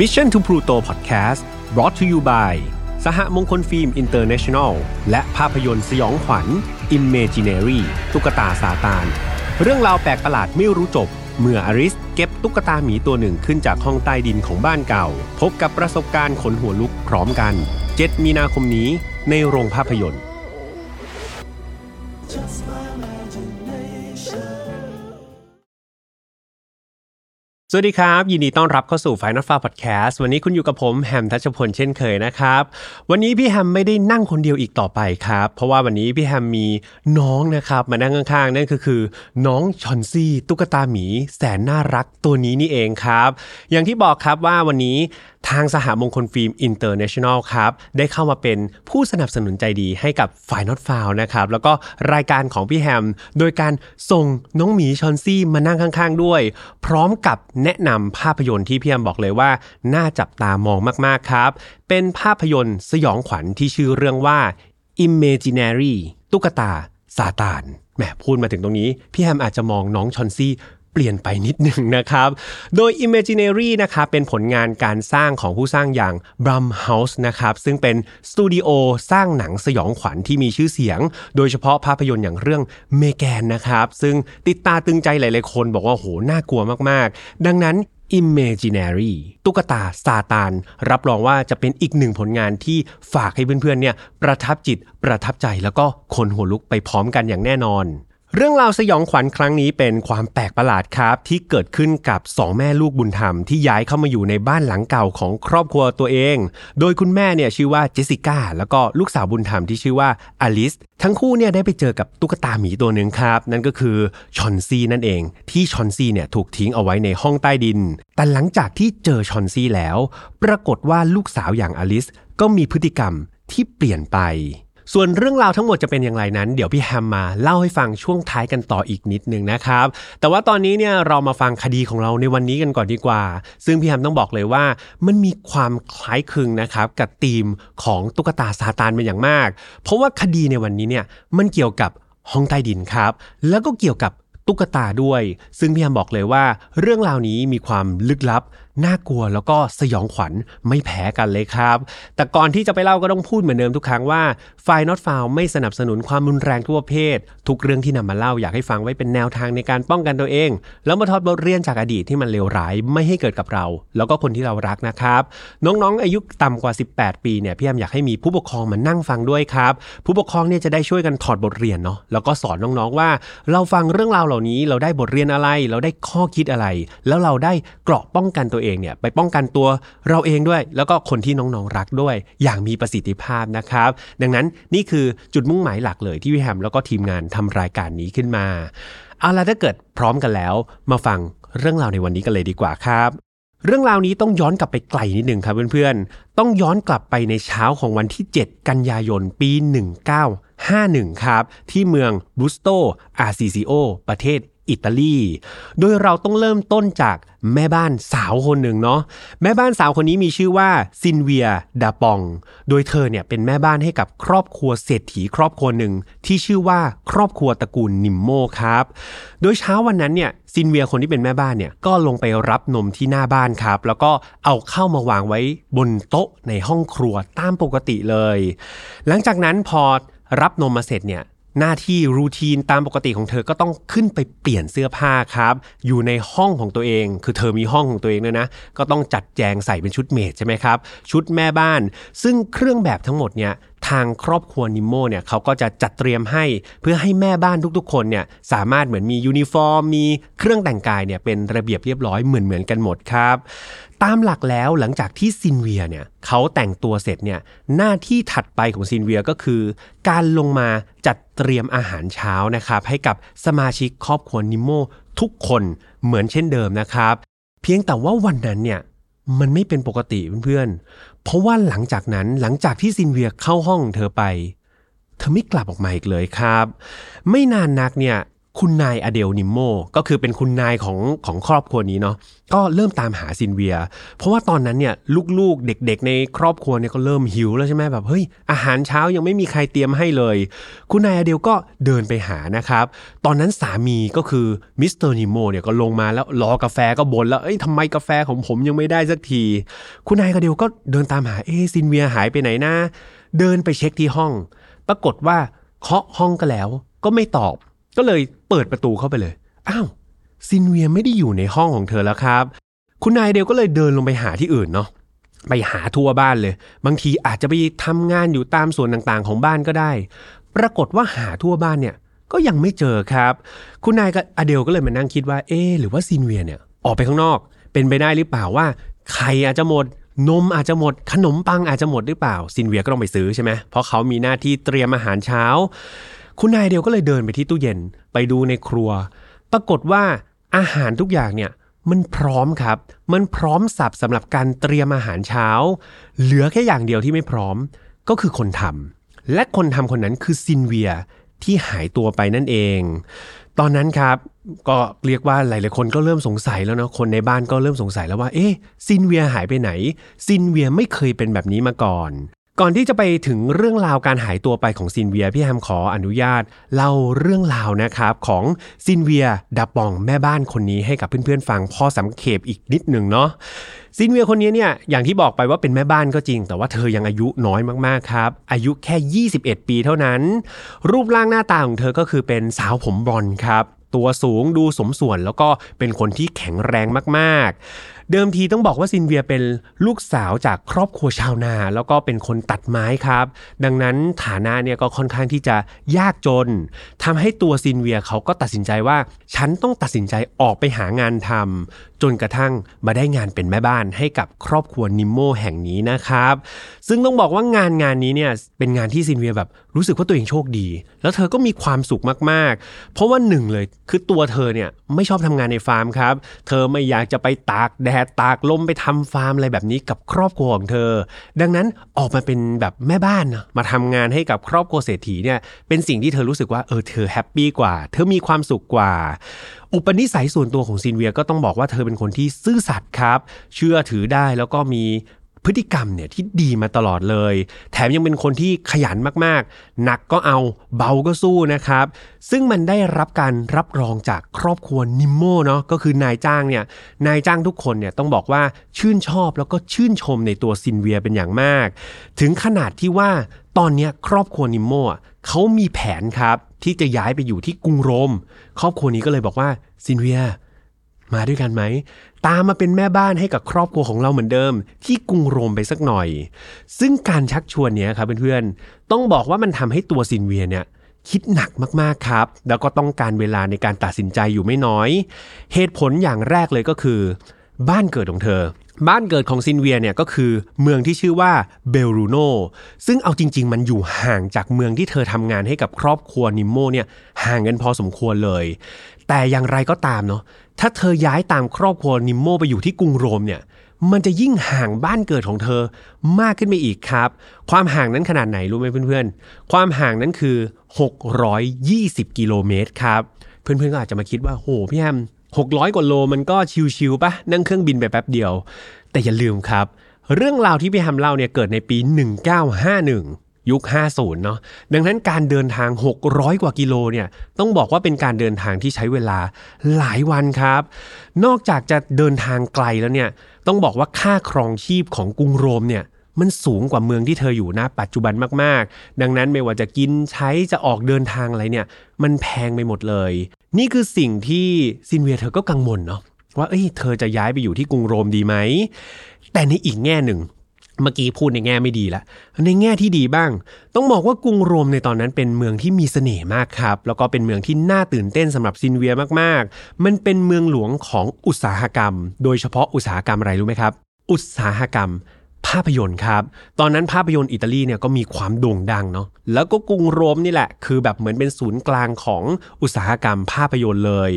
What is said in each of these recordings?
Mission to Pluto Podcast brought to you by สหมงคลฟิล์มอินเตอร์เนชั่นแนลและภาพยนตร์สยองขวัญ Imaginary ตุ๊กตาซาตาน เรื่องราวแปลกประหลาดไม่รู้จบ เมื่ออลิสเก็บตุ๊กตาหมีตัวหนึ่งขึ้นจากห้องใต้ดินของบ้านเก่า พบกับประสบการณ์ขนหัวลุกพร้อมกัน 7 มีนาคมนี้ในโรงภาพยนตร์ สวัสดีครับ ยินดีต้อนรับเข้าสู่ File Not Found Podcast วันนี้คุณอยู่กับผมแฮมทัชพลเช่นเคยนะครับ วันนี้พี่แฮมไม่ได้นั่งคนเดียวอีกต่อไปครับ เพราะว่าวันนี้พี่แฮมมีน้องนะครับ มานั่งข้างๆ นั่นก็คือ น้องชอนซี่ ตุ๊กตาหมี แสนน่ารักตัวนี้นี่เองครับ อย่างที่บอกครับว่าวันนี้ ทางสหมงคลฟิล์มอินเตอร์เนชั่นแนลครับ ได้เข้ามาเป็นผู้สนับสนุนใจดีให้กับ File Not Found นะครับ แล้วก็รายการของพี่แฮม โดยการส่งน้องหมีชอนซี่มานั่งข้างๆด้วย พร้อมกับแนะนำภาพยนตร์ที่พี่แฮมบอกเลยว่า น่าจับตามองมากๆครับ เป็นภาพยนตร์สยองขวัญที่ชื่อเรื่องว่า Imaginary ตุ๊กตาซาตานแหมพูดมาถึงตรงนี้ พี่แฮมอาจจะมองน้องชอนซี่ ปลี่ยนไปนิดหนึ่งนะครับ โดย Imaginary นะครับเป็นผลงานการสร้างของผู้สร้างอย่าง Brum House นะครับซึ่งเป็นสตูดิโอสร้างหนังสยองขวัญที่มีชื่อเสียง โดยเฉพาะภาพยนตร์อย่างเรื่องเมแกนนะครับซึ่งติดตาตึงใจหลายๆคนบอกว่าโหน่ากลัวมากๆ ดังนั้น Imaginary ตุ๊กตาซาตาน รับรองว่าจะเป็นอีกหนึ่งผลงานที่ฝากให้เพื่อนๆเนี่ยประทับจิตประทับใจแล้วก็คนหัวลุกไปพร้อมกันอย่างแน่นอน เรื่องราวสยองขวัญครั้งนี้เป็นความแปลกประหลาดครับที่เกิดขึ้นกับสองแม่ลูกบุญธรรมที่ย้ายเข้ามาอยู่ในบ้านหลังเก่าของครอบครัวตัวเอง โดยคุณแม่เนี่ยชื่อว่าเจสสิก้าแล้วก็ลูกสาวบุญธรรมที่ชื่อว่าอลิส ทั้งคู่เนี่ยได้ไปเจอกับตุ๊กตาหมีตัวหนึ่งครับ นั่นก็คือชอนซีนั่นเอง ที่ชอนซีเนี่ยถูกทิ้งเอาไว้ในห้องใต้ดิน แต่หลังจากที่เจอชอนซีแล้ว ปรากฏว่าลูกสาวอย่างอลิสก็มีพฤติกรรมที่เปลี่ยนไป ส่วนเรื่องราวทั้งหมดจะเป็นอย่างไรนั้น เดี๋ยวพี่แฮมมาเล่าให้ฟังช่วงท้ายกันต่ออีกนิดนึงนะครับ แต่ว่าตอนนี้เนี่ยเรามาฟังคดีของเราในวันนี้กันก่อนดีกว่า ซึ่งพี่แฮมต้องบอกเลยว่า มันมีความคล้ายคลึงนะครับกับธีมของตุ๊กตาซาตานเป็นอย่างมาก เพราะว่าคดีในวันนี้เนี่ยมันเกี่ยวกับห้องใต้ดินครับ แล้วก็เกี่ยวกับตุ๊กตาด้วย ซึ่งพี่แฮมบอกเลยว่า เรื่องราวนี้มีความลึกลับ น่ากลัวแล้วก็สยองขวัญไม่แพ้กันเลยครับ แต่ก่อนที่จะไปเล่าก็ต้องพูดเหมือนเดิมทุกครั้งว่าไฟนอตฟาวไม่สนับสนุนความรุนแรงทั่วประเภททุกเรื่องที่นำมาเล่าอยากให้ฟังไว้เป็นแนวทางในการป้องกันตัวเอง แล้วมาทอดบทเรียนจากอดีตที่มันเลวร้ายไม่ให้เกิดกับเรา แล้วก็คนที่เรารักนะครับ น้องๆ อายุต่ำกว่า 18 ปีเนี่ยพี่แอมอยากให้มีผู้ปกครองมานั่งฟังด้วยครับ ผู้ปกครองเนี่ยจะได้ช่วยกันถอดบทเรียนเนาะแล้วก็สอนน้องๆว่า เราฟังเรื่องราวเหล่านี้เราได้บทเรียนอะไร เราได้ข้อคิดอะไร แล้วเราได้เกราะป้องกันตัวเองเนี่ยไปป้องกันตัวเราเองด้วย แล้วก็คนที่น้องๆรักด้วย อย่างมีประสิทธิภาพนะครับ ดังนั้นนี่คือจุดมุ่งหมายหลักเลยที่พี่แฮมแล้วก็ทีมงานทำรายการนี้ขึ้นมาเอาล่ะถ้าเกิดพร้อมกันแล้ว มาฟังเรื่องราวในวันนี้กันเลยดีกว่าครับเรื่องราวนี้ต้องย้อนกลับไปไกลนิดหนึ่งครับเพื่อนๆ ต้องย้อนกลับไปในเช้าของวันที่ 7 กันยายนปี 1951 ครับ ที่เมืองบรูสโตอาร์ซิซิโอประเทศ อิตาลี โดยเราต้องเริ่มต้นจากแม่บ้านสาวคนหนึ่งเนาะแม่บ้านสาวคนนี้มีชื่อว่าซินเวียดาปอง โดยเธอเนี่ยเป็นแม่บ้านให้กับครอบครัวเศรษฐีครอบครัวหนึ่งที่ชื่อว่าครอบครัวตระกูลนิมโมครับ โดยเช้าวันนั้นเนี่ยซินเวียคนที่เป็นแม่บ้านเนี่ยก็ลงไปรับนมที่หน้าบ้านครับ แล้วก็เอาเข้ามาวางไว้บนโต๊ะในห้องครัวตามปกติเลย หลังจากนั้นพอรับนมมาเสร็จเนี่ย หน้าที่ routine ตามปกติของเธอก็ต้องขึ้นไปเปลี่ยนเสื้อผ้าครับ อยู่ในห้องของตัวเอง คือเธอมีห้องของตัวเองด้วยนะ ก็ต้องจัดแจงใส่เป็นชุด maid ใช่ไหมครับ ชุดแม่บ้าน ซึ่งเครื่องแบบทั้งหมดเนี่ยทางครอบครัวนิโมเนี่ยเขาก็จะจัดเตรียมให้เพื่อให้แม่บ้านทุกๆ คนเนี่ยสามารถเหมือนมียูนิฟอร์ม มีเครื่องแต่งกายเนี่ยเป็นระเบียบเรียบร้อยเหมือนๆกันหมดครับ ตามหลักแล้วหลังจากที่ซินเวียเนี่ยเขาแต่งตัวเสร็จเนี่ยหน้าที่ถัดไปของซินเวียก็คือ การลงมาจัดเตรียมอาหารเช้านะครับให้กับสมาชิกครอบครัวนิโมทุกคนเหมือนเช่นเดิมนะครับ เพียงแต่ว่าวันนั้นเนี่ยมันไม่เป็นปกติเพื่อนๆ เพราะว่าหลังจากนั้นหลังจากที่ซินเวียเข้าห้องของเธอไป เธอไม่กลับออกมาอีกเลยครับ ไม่นานนักเนี่ย คุณนายอเดลนิมโมก็คือเป็นคุณนายของของครอบครัวนี้เนาะก็เริ่มตามหาซินเวีย เพราะว่าตอนนั้นเนี่ยลูกๆเด็กๆ ในครอบครัวเนี่ยก็เริ่มหิวแล้วใช่ไหมแบบเฮ้ยอาหารเช้ายังไม่มีใครเตรียมให้เลย คุณนายอเดลก็เดินไปหานะครับ ตอนนั้นสามีก็คือมิสเตอร์นิโมเนี่ยก็ลงมาแล้วรอกาแฟก็บ่นแล้วเอ้ยทำไมกาแฟของผมยังไม่ได้สักที คุณนายอเดลก็เดินตามหาเอซินเวียหายไปไหนนะเดินไปเช็คที่ห้อง ปรากฏว่าเคาะห้องก็แล้วก็ไม่ตอบ ก็เลยเปิดประตูเข้าไปเลย อ้าวซินเวียไม่ได้อยู่ในห้องของเธอแล้วครับ คุณนายอเดลก็เลยเดินลงไปหาที่อื่นเนาะไปหาทั่วบ้านเลย บางทีอาจจะไปทำงานอยู่ตามส่วนต่างๆของบ้านก็ได้ ปรากฏว่าหาทั่วบ้านเนี่ยก็ยังไม่เจอครับ คุณนายกับอเดลก็เลยมานั่งคิดว่า เอ๊หรือว่าซินเวียเนี่ยออกไปข้างนอก เป็นไปได้หรือเปล่าว่าไข่อาจจะหมด นมอาจจะหมด ขนมปังอาจจะหมดหรือเปล่าซินเวียก็ต้องไปซื้อใช่ไหมเพราะเขามีหน้าที่เตรียมอาหารเช้า คุณนายเดียวก็เลยเดินไปที่ตู้เย็นไปดูในครัว ปรากฏว่าอาหารทุกอย่างเนี่ยมันพร้อมครับ มันพร้อมสับสำหรับการเตรียมอาหารเช้า เหลือแค่อย่างเดียวที่ไม่พร้อมก็คือคนทำและคนทำคนนั้นคือซินเวียที่หายตัวไปนั่นเอง ตอนนั้นครับก็เรียกว่าหลายๆคนก็เริ่มสงสัยแล้วนะคนในบ้านก็เริ่มสงสัยแล้วว่าเอ๊ะซินเวียหายไปไหน ซินเวียไม่เคยเป็นแบบนี้มาก่อน ก่อนที่จะไปถึงเรื่องราวการหายตัวไปของซินเวียพี่แฮมขออนุญาตเล่าเรื่องราวนะครับของซินเวียดาปองแม่บ้านคนนี้ให้กับเพื่อนๆฟังพอสังเขปอีกนิดหนึ่งเนาะซินเวียคนนี้เนี่ยอย่างที่บอกไปว่าเป็นแม่บ้านก็จริง แต่ว่าเธอยังอายุน้อยมากๆครับ อายุแค่ 21 ปีเท่านั้น รูปร่างหน้าตาของเธอก็คือเป็นสาวผมบอนครับ ตัวสูงดูสมส่วนแล้วก็เป็นคนที่แข็งแรงมากๆ เดิมทีต้องบอกว่าซินเวียเป็นลูกสาวจากครอบครัวชาวนา แล้วก็เป็นคนตัดไม้ครับ ดังนั้นฐานะเนี่ยก็ค่อนข้างที่จะยากจนทำให้ตัวซินเวียเขาก็ตัดสินใจว่า ฉันต้องตัดสินใจออกไปหางานทำจนกระทั่งมาได้งานเป็นแม่บ้านให้กับครอบครัวนิมโมแห่งนี้นะครับ ซึ่งต้องบอกว่างานงานนี้เนี่ยเป็นงานที่ซินเวียแบบรู้สึกว่าตัวเองโชคดี แล้วเธอก็มีความสุขมากๆ เพราะว่าหนึ่งเลยคือตัวเธอเนี่ยไม่ชอบทำงานในฟาร์มครับ เธอไม่อยากจะไปตากแดดตากลมไปทำฟาร์มอะไรแบบนี้กับครอบครัวของเธอ ดังนั้นออกมาเป็นแบบแม่บ้านนะมาทำงานให้กับครอบครัวเศรษฐีเนี่ยเป็นสิ่งที่เธอรู้สึกว่าเออเธอ happy กว่า เธอมีความสุขกว่า อุปนิสัยส่วนตัวของซินเวียก็ต้องบอกว่าเธอเป็นคนที่ซื่อสัตย์ครับ เชื่อถือได้แล้วก็มี พฤติกรรมเนี่ยที่ดีมาตลอดเลย แถมยังเป็นคนที่ขยันมากๆ หนักก็เอาเบาก็สู้นะครับ ซึ่งมันได้รับการรับรองจากครอบครัวนิมโมเนาะก็คือนายจ้างเนี่ยนายจ้างทุกคนเนี่ยต้องบอกว่าชื่นชอบแล้วก็ชื่นชมในตัวซินเวียเป็นอย่างมาก ถึงขนาดที่ว่าตอนเนี้ยครอบครัวนิมโม่เขามีแผนครับที่จะย้ายไปอยู่ที่กรุงโรม ครอบครัวนี้ก็เลยบอกว่าซินเวียมาด้วยกันไหม ตามมาเป็นแม่บ้านให้กับครอบครัวของเราเหมือนเดิม ที่กรุงโรมไปสักหน่อย ซึ่งการชักชวนเนี้ยครับเพื่อนๆต้องบอกว่ามันทำให้ตัวซินเวียเนี่ยคิดหนักมากๆครับ แล้วก็ต้องการเวลาในการตัดสินใจอยู่ไม่น้อย เหตุผลอย่างแรกเลยก็คือ บ้านเกิดของเธอ บ้านเกิดของซินเวียเนี่ยก็คือเมืองที่ชื่อว่าเบลลูโนซึ่งเอาจริง ๆ มันอยู่ห่างจากเมืองที่เธอทำงานให้กับครอบครัวนิมโมเนี่ยห่างกันพอสมควรเลย แต่อย่างไรก็ตามเนาะถ้าเธอย้ายตามครอบครัวนิมโมไปอยู่ที่กรุงโรมเนี่ยมันจะยิ่งห่างบ้านเกิดของเธอมากขึ้นไปอีกครับ ความห่างนั้นขนาดไหนรู้ไหมเพื่อนๆ ความห่างนั้นคือ 620 กิโลเมตรครับ เพื่อนๆก็อาจจะมาคิดว่าโหพี่แอม600 กว่าโลมันก็ชิวๆปะนั่งเครื่องบินไปแป๊บเดียว แต่อย่าลืมครับ เรื่องราวที่พี่แฮมเล่าเนี่ยเกิดในปี 1951 ยุค 50 เนาะดังนั้นการเดินทาง 600 กว่ากิโลเนี่ยต้องบอกว่าเป็นการเดินทางที่ใช้เวลาหลายวันครับ นอกจากจะเดินทางไกลแล้วเนี่ยต้องบอกว่าค่าครองชีพของกรุงโรมเนี่ยมันสูงกว่าเมืองที่เธออยู่ณปัจจุบันมากๆ ดังนั้นไม่ว่าจะกินใช้จะออกเดินทางอะไรเนี่ยมันแพงไปหมดเลย นี่คือสิ่งที่ซินเวียเธอก็กังวลเนาะว่าเอ้ยเธอจะย้ายไปอยู่ที่กรุงโรมดีไหมแต่ในอีกแง่หนึ่ง เมื่อกี้พูดในแง่ไม่ดีละ ในแง่ที่ดีบ้าง ต้องบอกว่ากรุงโรมในตอนนั้นเป็นเมืองที่มีเสน่ห์มากครับ แล้วก็เป็นเมืองที่น่าตื่นเต้นสำหรับซินเวียมากๆ มันเป็นเมืองหลวงของอุตสาหกรรม โดยเฉพาะอุตสาหกรรมอะไรรู้ไหมครับ อุตสาหกรรมภาพยนตร์ครับ ตอนนั้นภาพยนตร์อิตาลีเนี่ยก็มีความโด่งดังเนาะ แล้วก็กรุงโรมนี่แหละ คือแบบเหมือนเป็นศูนย์กลางของอุตสาหกรรมภาพยนตร์เลย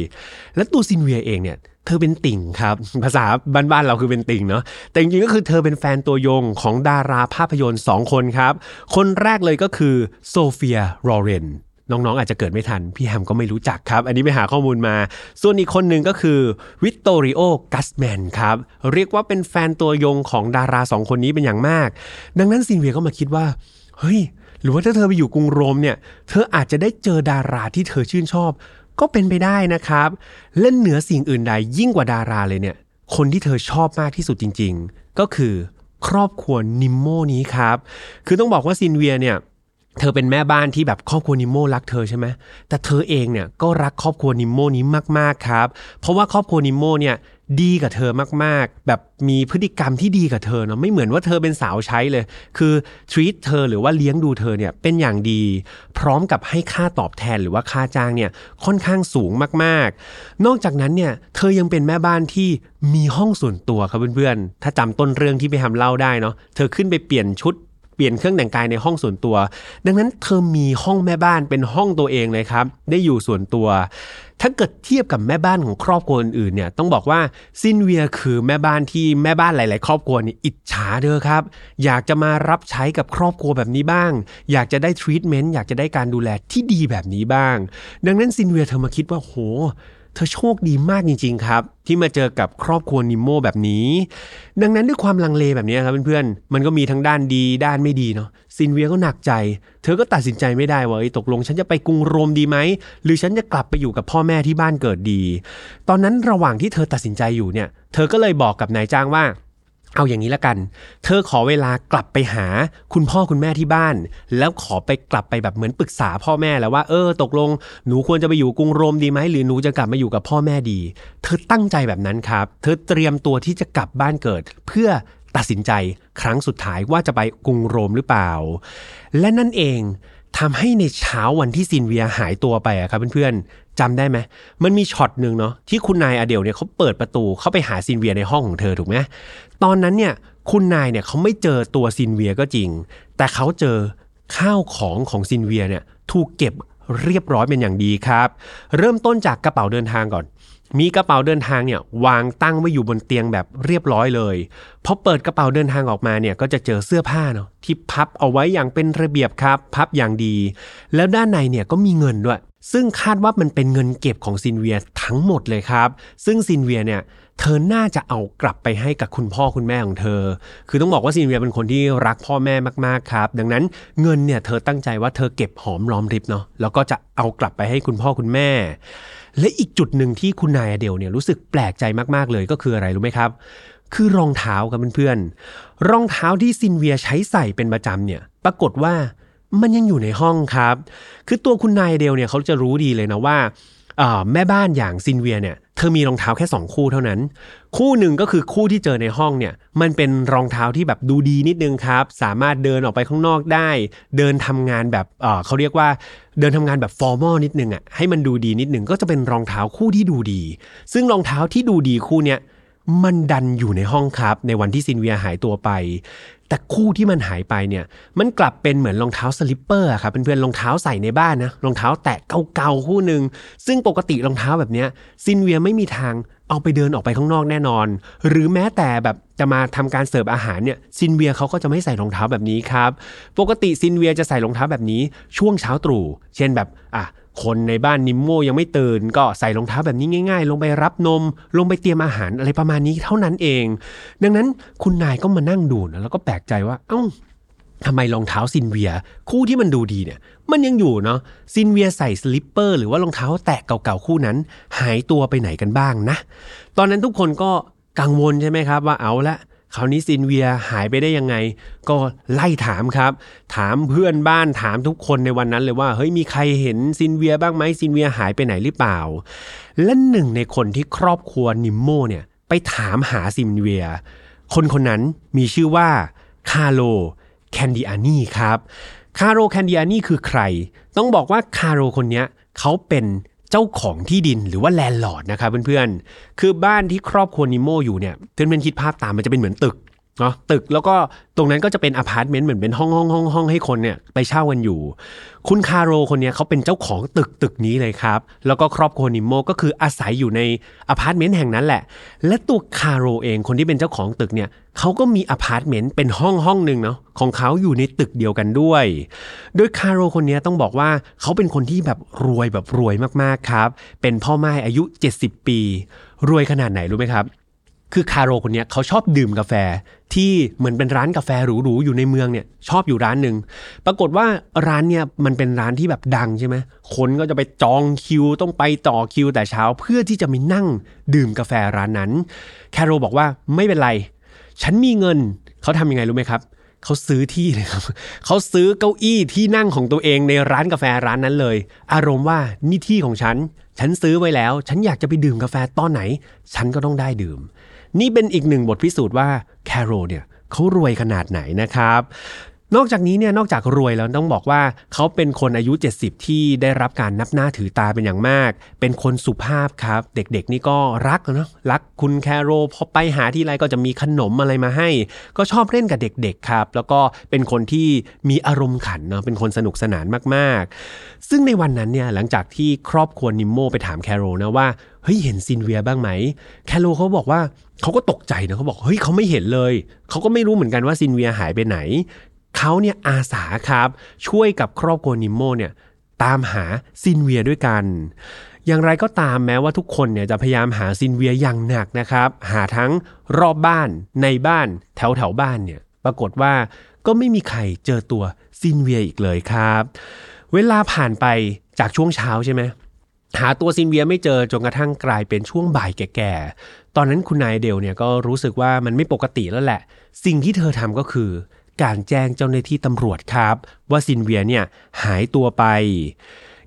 และตัวซินเวียเองเนี่ย เธอเป็นติ่งครับ ภาษาบ้านๆเราคือเป็นติ่งเนาะแต่จริงๆก็คือเธอเป็นแฟนตัวยงของดาราภาพยนตร์2คนครับ คนแรกเลยก็คือโซเฟียลอเรนน้องๆอาจจะเกิดไม่ทัน พี่แฮมก็ไม่รู้จักครับ อันนี้ไปหาข้อมูลมา ส่วนอีกคนหนึ่งก็คือวิตโตริโอกัสแมนครับ เรียกว่าเป็นแฟนตัวยงของดาราสองคนนี้เป็นอย่างมาก ดังนั้นซินเวียก็มาคิดว่า เฮ้ย หรือว่าถ้าเธอไปอยู่กรุงโรมเนี่ย เธออาจจะได้เจอดาราที่เธอชื่นชอบ ก็เป็นไปได้นะครับ แล้วเหนือสิ่งอื่นใดยิ่งกว่าดาราเลยเนี่ย คนที่เธอชอบมากที่สุดจริง ๆ ก็คือครอบครัวนิมโมนี้ครับ คือต้องบอกว่าซินเวียเนี่ย เธอเป็นแม่บ้านที่แบบครอบครัวนิโมรักเธอใช่ไหมแต่เธอเองเนี่ยก็รักครอบครัวนิโมนี้มาก ๆ ครับ เพราะว่าครอบครัวนิโมเนี่ยดีกับเธอมากๆ แบบมีพฤติกรรมที่ดีกับเธอเนาะไม่เหมือนว่าเธอเป็นสาวใช้เลย คือทรีตเธอหรือว่าเลี้ยงดูเธอเนี่ยเป็นอย่างดี พร้อมกับให้ค่าตอบแทนหรือว่าค่าจ้างเนี่ยค่อนข้างสูงมากๆ นอกจากนั้นเนี่ยเธอยังเป็นแม่บ้านที่มีห้องส่วนตัวครับเพื่อนๆ ถ้าจำต้นเรื่องที่ไปทำเล่าได้เนาะเธอขึ้นไปเปลี่ยนชุด ปลี่ยนเครื่องแต่งกายในห้องส่วนตัว ดังนั้นเธอมีห้องแม่บ้านเป็นห้องตัวเองเลยครับ ได้อยู่ส่วนตัว ถ้าเกิดเทียบกับแม่บ้านของครอบครัวอื่นๆเนี่ยต้องบอกว่าซินเวียคือแม่บ้านที่แม่บ้านหลาย ๆ ครอบครัวนี่อิจฉาเธอครับ อยากจะมารับใช้กับครอบครัวแบบนี้บ้าง อยากจะได้ทรีทเมนต์อยากจะได้การดูแลที่ดีแบบนี้บ้าง ดังนั้นซินเวียเธอมาคิดว่าโห เธอโชคดีมากจริง ๆ ครับ ที่มาเจอกับครอบครัวนิโมแบบนี้ ดังนั้นด้วยความลังเลแบบนี้ครับเพื่อนๆ มันก็มีทั้งด้านดีด้านไม่ดีเนาะซินเวียก็หนักใจ เธอก็ตัดสินใจไม่ได้ว่าเอ้ตกลงฉันจะไปกรุงโรมดีไหม หรือฉันจะกลับไปอยู่กับพ่อแม่ที่บ้านเกิดดี ตอนนั้นระหว่างที่เธอตัดสินใจอยู่เนี่ย เธอก็เลยบอกกับนายจ้างว่า เอาอย่างนี้ละกัน เธอขอเวลากลับไปหาคุณพ่อคุณแม่ที่บ้าน แล้วขอไปกลับไปแบบเหมือนปรึกษาพ่อแม่แล้วว่าเออตกลงหนูควรจะไปอยู่กรุงโรมดีไหมหรือหนูจะกลับมาอยู่กับพ่อแม่ดี เธอตั้งใจแบบนั้นครับ เธอเตรียมตัวที่จะกลับบ้านเกิด เพื่อตัดสินใจครั้งสุดท้ายว่าจะไปกรุงโรมหรือเปล่า และนั่นเองทำให้ในเช้าวันที่ซินเวียหายตัวไปอะครับเพื่อนๆ จำได้ไหมมันมีช็อตหนึ่งเนาะที่คุณนายอเดลเนี่ยเขาเปิดประตูเข้าไปหาซินเวียในห้องของเธอถูกไหมตอนนั้นเนี่ยคุณนายเนี่ยเขาไม่เจอตัวซินเวียก็จริง แต่เขาเจอข้าวของของซินเวียเนี่ยถูกเก็บ เรียบร้อยเป็นอย่างดีครับ เริ่มต้นจากกระเป๋าเดินทางก่อน มีกระเป๋าเดินทางเนี่ยวางตั้งไว้อยู่บนเตียงแบบเรียบร้อยเลยพอเปิดกระเป๋าเดินทางออกมาเนี่ยก็จะเจอเสื้อผ้าเนาะที่พับเอาไว้อย่างเป็นระเบียบครับ พับอย่างดี แล้วด้านในเนี่ยก็มีเงินด้วยซึ่งคาดว่ามันเป็นเงินเก็บของซินเวียทั้งหมดเลยครับ ซึ่งซินเวียเนี่ย เธอน่าจะเอากลับไปให้กับคุณพ่อคุณแม่ของเธอ คือต้องบอกว่าซินเวียเป็นคนที่รักพ่อแม่มากๆครับ ดังนั้นเงินเนี่ยเธอตั้งใจว่าเธอเก็บหอมรอมริบเนาะ แล้วก็จะเอากลับไปให้คุณพ่อคุณแม่ และอีกจุดหนึ่งที่คุณนายเดลเนี่ยรู้สึกแปลกใจมากๆเลยก็คืออะไรรู้ไหมครับ คือรองเท้าครับเพื่อนๆ รองเท้าที่ซินเวียใช้ใส่เป็นประจำเนี่ย ปรากฏว่ามันยังอยู่ในห้องครับ คือตัวคุณนายเดลเนี่ยเขาจะรู้ดีเลยนะว่า แม่บ้านอย่างซินเวียเนี่ยเธอมีรองเท้าแค่ 2 คู่เท่านั้น คู่หนึ่งก็คือคู่ที่เจอในห้องเนี่ยมันเป็นรองเท้าที่แบบดูดีนิดนึงครับ สามารถเดินออกไปข้างนอกได้ เดินทำงานแบบเขาเรียกว่าเดินทำงานแบบ formal นิดนึงอะให้มันดูดีนิดนึงก็จะเป็นรองเท้าคู่ที่ดูดี ซึ่งรองเท้าที่ดูดีคู่เนี้ยมันดันอยู่ในห้องครับ ในวันที่ซินเวียหายตัวไป แต่คู่ที่มันหายไปเนี่ย มันกลับเป็นเหมือนรองเท้า slipper ครับเพื่อนๆรองเท้าใส่ในบ้านนะรองเท้าแตะเก่าๆคู่หนึ่งซึ่งปกติรองเท้าแบบเนี้ยซินเวียไม่มีทางเอาไปเดินออกไปข้างนอกแน่นอน หรือแม้แต่แบบจะมาทำการเสิร์ฟอาหารเนี่ยซินเวียเขาก็จะไม่ใส่รองเท้าแบบนี้ครับ ปกติซินเวียจะใส่รองเท้าแบบนี้ช่วงเช้าตรู่ เช่นแบบอะ คนในบ้านนิมโมยังไม่ตื่น ก็ใส่รองเท้าแบบนี้ง่าย ๆ ลงไปรับนม ลงไปเตรียมอาหารอะไรประมาณนี้เท่านั้นเอง ดังนั้นคุณนายก็มานั่งดูนะแล้วก็แปลกใจว่า เอ้าทำไมรองเท้าซินเวีย คู่ที่มันดูดีเนี่ย มันยังอยู่เนาะซินเวียใส่ slipper หรือว่ารองเท้าแตะเก่าๆคู่นั้น หายตัวไปไหนกันบ้างนะ ตอนนั้นทุกคนก็กังวลใช่ไหมครับว่าเอาละ คราวนี้ซินเวียหายไปได้ยังไง ก็ไล่ถามครับ ถามเพื่อนบ้านถามทุกคนในวันนั้นเลยว่าเฮ้ยมีใครเห็นซินเวียบ้างไหมซินเวียหายไปไหนหรือเปล่า และหนึ่งในคนที่ครอบครัวนิมโมเนี่ยไปถามหาซินเวีย คนคนนั้นมีชื่อว่าคาโลแคนดิอานีครับคาโรแคนดิอานีคือใคร ต้องบอกว่าคาโรคนนี้เขาเป็น เจ้าของที่ดินหรือว่า landlord นะครับเพื่อนๆ คือบ้านที่ครอบครัวนิโมอยู่เนี่ยเพื่อนๆคิดภาพตามมันจะเป็นเหมือนตึก เนาะตึกแล้วก็ตรงนั้นก็จะเป็นอพาร์ตเมนต์เหมือนเป็นห้องห้องห้องห้องให้คนเนี่ยไปเช่ากันอยู่ คุณคาโรคนเนี้ยเขาเป็นเจ้าของตึกตึกนี้เลยครับ แล้วก็ครอบครัวนิโมก็คืออาศัยอยู่ในอพาร์ตเมนต์แห่งนั้นแหละ และตัวคาโรเองคนที่เป็นเจ้าของตึกเนี่ยเขาก็มีอพาร์ตเมนต์เป็นห้องห้องหนึ่งเนาะของเขาอยู่ในตึกเดียวกันด้วย โดยคาโรคนนี้ต้องบอกว่าเขาเป็นคนที่แบบรวยแบบรวยมากๆครับ เป็นพ่อไม้อายุ 70 ปี รวยขนาดไหนรู้ไหมครับ คือคาโรคนนี้เขาชอบดื่มกาแฟที่เหมือนเป็นร้านกาแฟหรูๆอยู่ในเมืองเนี่ยชอบอยู่ร้านหนึ่งปรากฏว่าร้านเนี่ยมันเป็นร้านที่แบบดังใช่ไหมคนก็จะไปจองคิวต้องไปต่อคิวแต่เช้าเพื่อที่จะไปนั่งดื่มกาแฟร้านนั้นคาโรบอกว่าไม่เป็นไรฉันมีเงินเขาทำยังไงรู้ไหมครับเขาซื้อที่เลยครับเขาซื้อเก้าอี้ที่นั่งของตัวเองในร้านกาแฟร้านนั้นเลย อารมณ์ว่านี่ที่ของฉัน ฉันซื้อไว้แล้ว ฉันอยากจะไปดื่มกาแฟตอนไหน ฉันก็ต้องได้ดื่ม นี่เป็นอีกหนึ่งบทพิสูจน์ว่าแคโรเนี่ยเขารวยขนาดไหนนะครับ นอกจากนี้เนี่ยนอกจากรวยแล้วต้องบอกว่าเขาเป็นคนอายุ 70 ที่ได้รับการนับหน้าถือตาเป็นอย่างมาก เป็นคนสุภาพครับ เด็กๆ นี่ก็รักนะรักคุณแคโรพอไปหาที่ไรก็จะมีขนมอะไรมาให้ ก็ชอบเล่นกับเด็กๆครับ แล้วก็เป็นคนที่มีอารมณ์ขันเนาะเป็นคนสนุกสนานมากๆ ซึ่งในวันนั้นเนี่ยหลังจากที่ครอบครัวนิมโมไปถามแคโรนะว่าเฮ้ยเห็นซินเวียบ้างไหม แคโรเขาบอกว่าเขาก็ตกใจนะเขาบอกเฮ้ยเขาไม่เห็นเลย เขาก็ไม่รู้เหมือนกันว่าซินเวียหายไปไหน เขาเนี่ยอาสาครับช่วยกับครอบครัวนิมโมเนี่ยตามหาซินเวียด้วยกัน อย่างไรก็ตามแม้ว่าทุกคนเนี่ยจะพยายามหาซินเวียอย่างหนักนะครับ หาทั้งรอบบ้านในบ้านแถวแถวบ้านเนี่ยปรากฏว่าก็ไม่มีใครเจอตัวซินเวียอีกเลยครับ เวลาผ่านไปจากช่วงเช้าใช่ไหมหาตัวซินเวียไม่เจอจนกระทั่งกลายเป็นช่วงบ่ายแก่ๆ ตอนนั้นคุณนายเดลเนี่ยก็รู้สึกว่ามันไม่ปกติแล้วแหละ สิ่งที่เธอทำก็คือ การแจ้งเจ้าหน้าที่ตำรวจครับ ว่าซินเวียเนี่ยหายตัวไป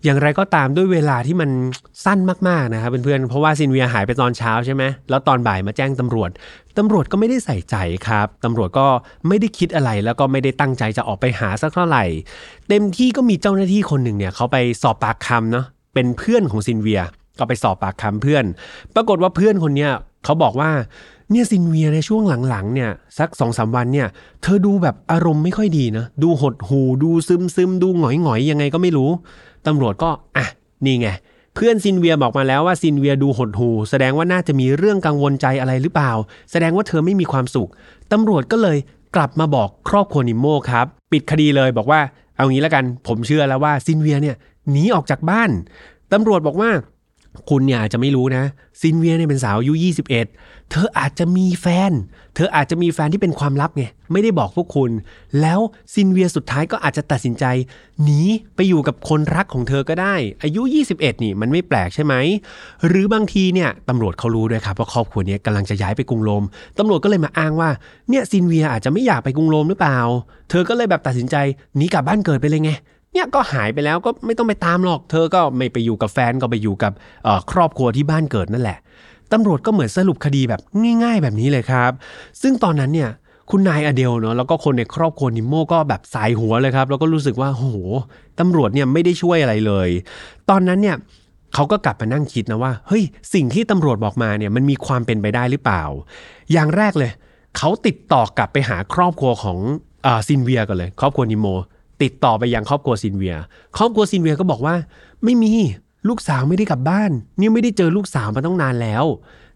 อย่างไรก็ตามด้วยเวลาที่มันสั้นมากๆนะครับเพื่อนๆเพราะว่าซินเวียหายไปตอนเช้าใช่ไหมแล้วตอนบ่ายมาแจ้งตำรวจตำรวจก็ไม่ได้ใส่ใจครับตำรวจก็ไม่ได้คิดอะไรแล้วก็ไม่ได้ตั้งใจจะออกไปหาสักเท่าไหร่ เต็มที่ก็มีเจ้าหน้าที่คนหนึ่งเนี่ยเขาไปสอบปากคำเนาะเป็นเพื่อนของซินเวียก็ไปสอบปากคำเพื่อน ปรากฏว่าเพื่อนคนเนี้ยเขาบอกว่า เนี่ยซินเวียในช่วงหลังๆเนี่ยสักสองสามวันเนี่ยเธอดูแบบอารมณ์ไม่ค่อยดีนะ ดูหดหู่ดูซึมซึมดูหงอยหงอยยังไงก็ไม่รู้ตำรวจก็อะนี่ไงเพื่อนซินเวียบอกมาแล้วว่าซินเวียดูหดหู่แสดงว่าน่าจะมีเรื่องกังวลใจอะไรหรือเปล่า แสดงว่าเธอไม่มีความสุขตำรวจก็เลยกลับมาบอกครอบครัวนิโมครับ ปิดคดีเลยบอกว่าเอางี้แล้วกัน ผมเชื่อแล้วว่าซินเวียเนี่ยหนีออกจากบ้านตำรวจบอกว่า คุณเนี่ยอาจจะไม่รู้นะ ซินเวียเนี่ยเป็นสาวอายุ 21 เธออาจจะมีแฟน เธออาจจะมีแฟนที่เป็นความลับไง ไม่ได้บอกพวกคุณ แล้วซินเวียสุดท้ายก็อาจจะตัดสินใจหนีไปอยู่กับคนรักของเธอก็ได้ อายุ 21 นี่มันไม่แปลกใช่ไหม หรือบางทีเนี่ยตำรวจเขารู้ด้วยครับว่าครอบครัวนี้กำลังจะย้ายไปกรุงโรมตำรวจก็เลยมาอ้างว่าเนี่ยซินเวียอาจจะไม่อยากไปกรุงโรมหรือเปล่า เธอก็เลยแบบตัดสินใจหนีกลับบ้านเกิดไปเลยไงเนี่ยก็หายไปแล้วก็ไม่ต้องไปตามหรอก เธอก็ไม่ไปอยู่กับแฟนก็ไปอยู่กับครอบครัวที่บ้านเกิดนั่นแหละ ตำรวจก็เหมือนสรุปคดีแบบง่าย ๆ แบบนี้เลยครับ ซึ่งตอนนั้นเนี่ยคุณนายอเดลเนาะแล้วก็คนในครอบครัวนิโมก็แบบส่ายหัวเลยครับ แล้วก็รู้สึกว่าโหตำรวจเนี่ยไม่ได้ช่วยอะไรเลย ตอนนั้นเนี่ยเขาก็กลับมานั่งคิดนะว่าเฮ้ยสิ่งที่ตำรวจบอกมาเนี่ยมันมีความเป็นไปได้หรือเปล่า อย่างแรกเลยเขาติดต่อกลับไปหาครอบครัวของซินเวียกันเลย ครอบครัวนิโม ติดต่อไปยังครอบครัวซินเวีย ครอบครัวซินเวียก็บอกว่า ไม่มี ลูกสาวไม่ได้กลับบ้าน นี่ไม่ได้เจอลูกสาวมาตั้งนานแล้ว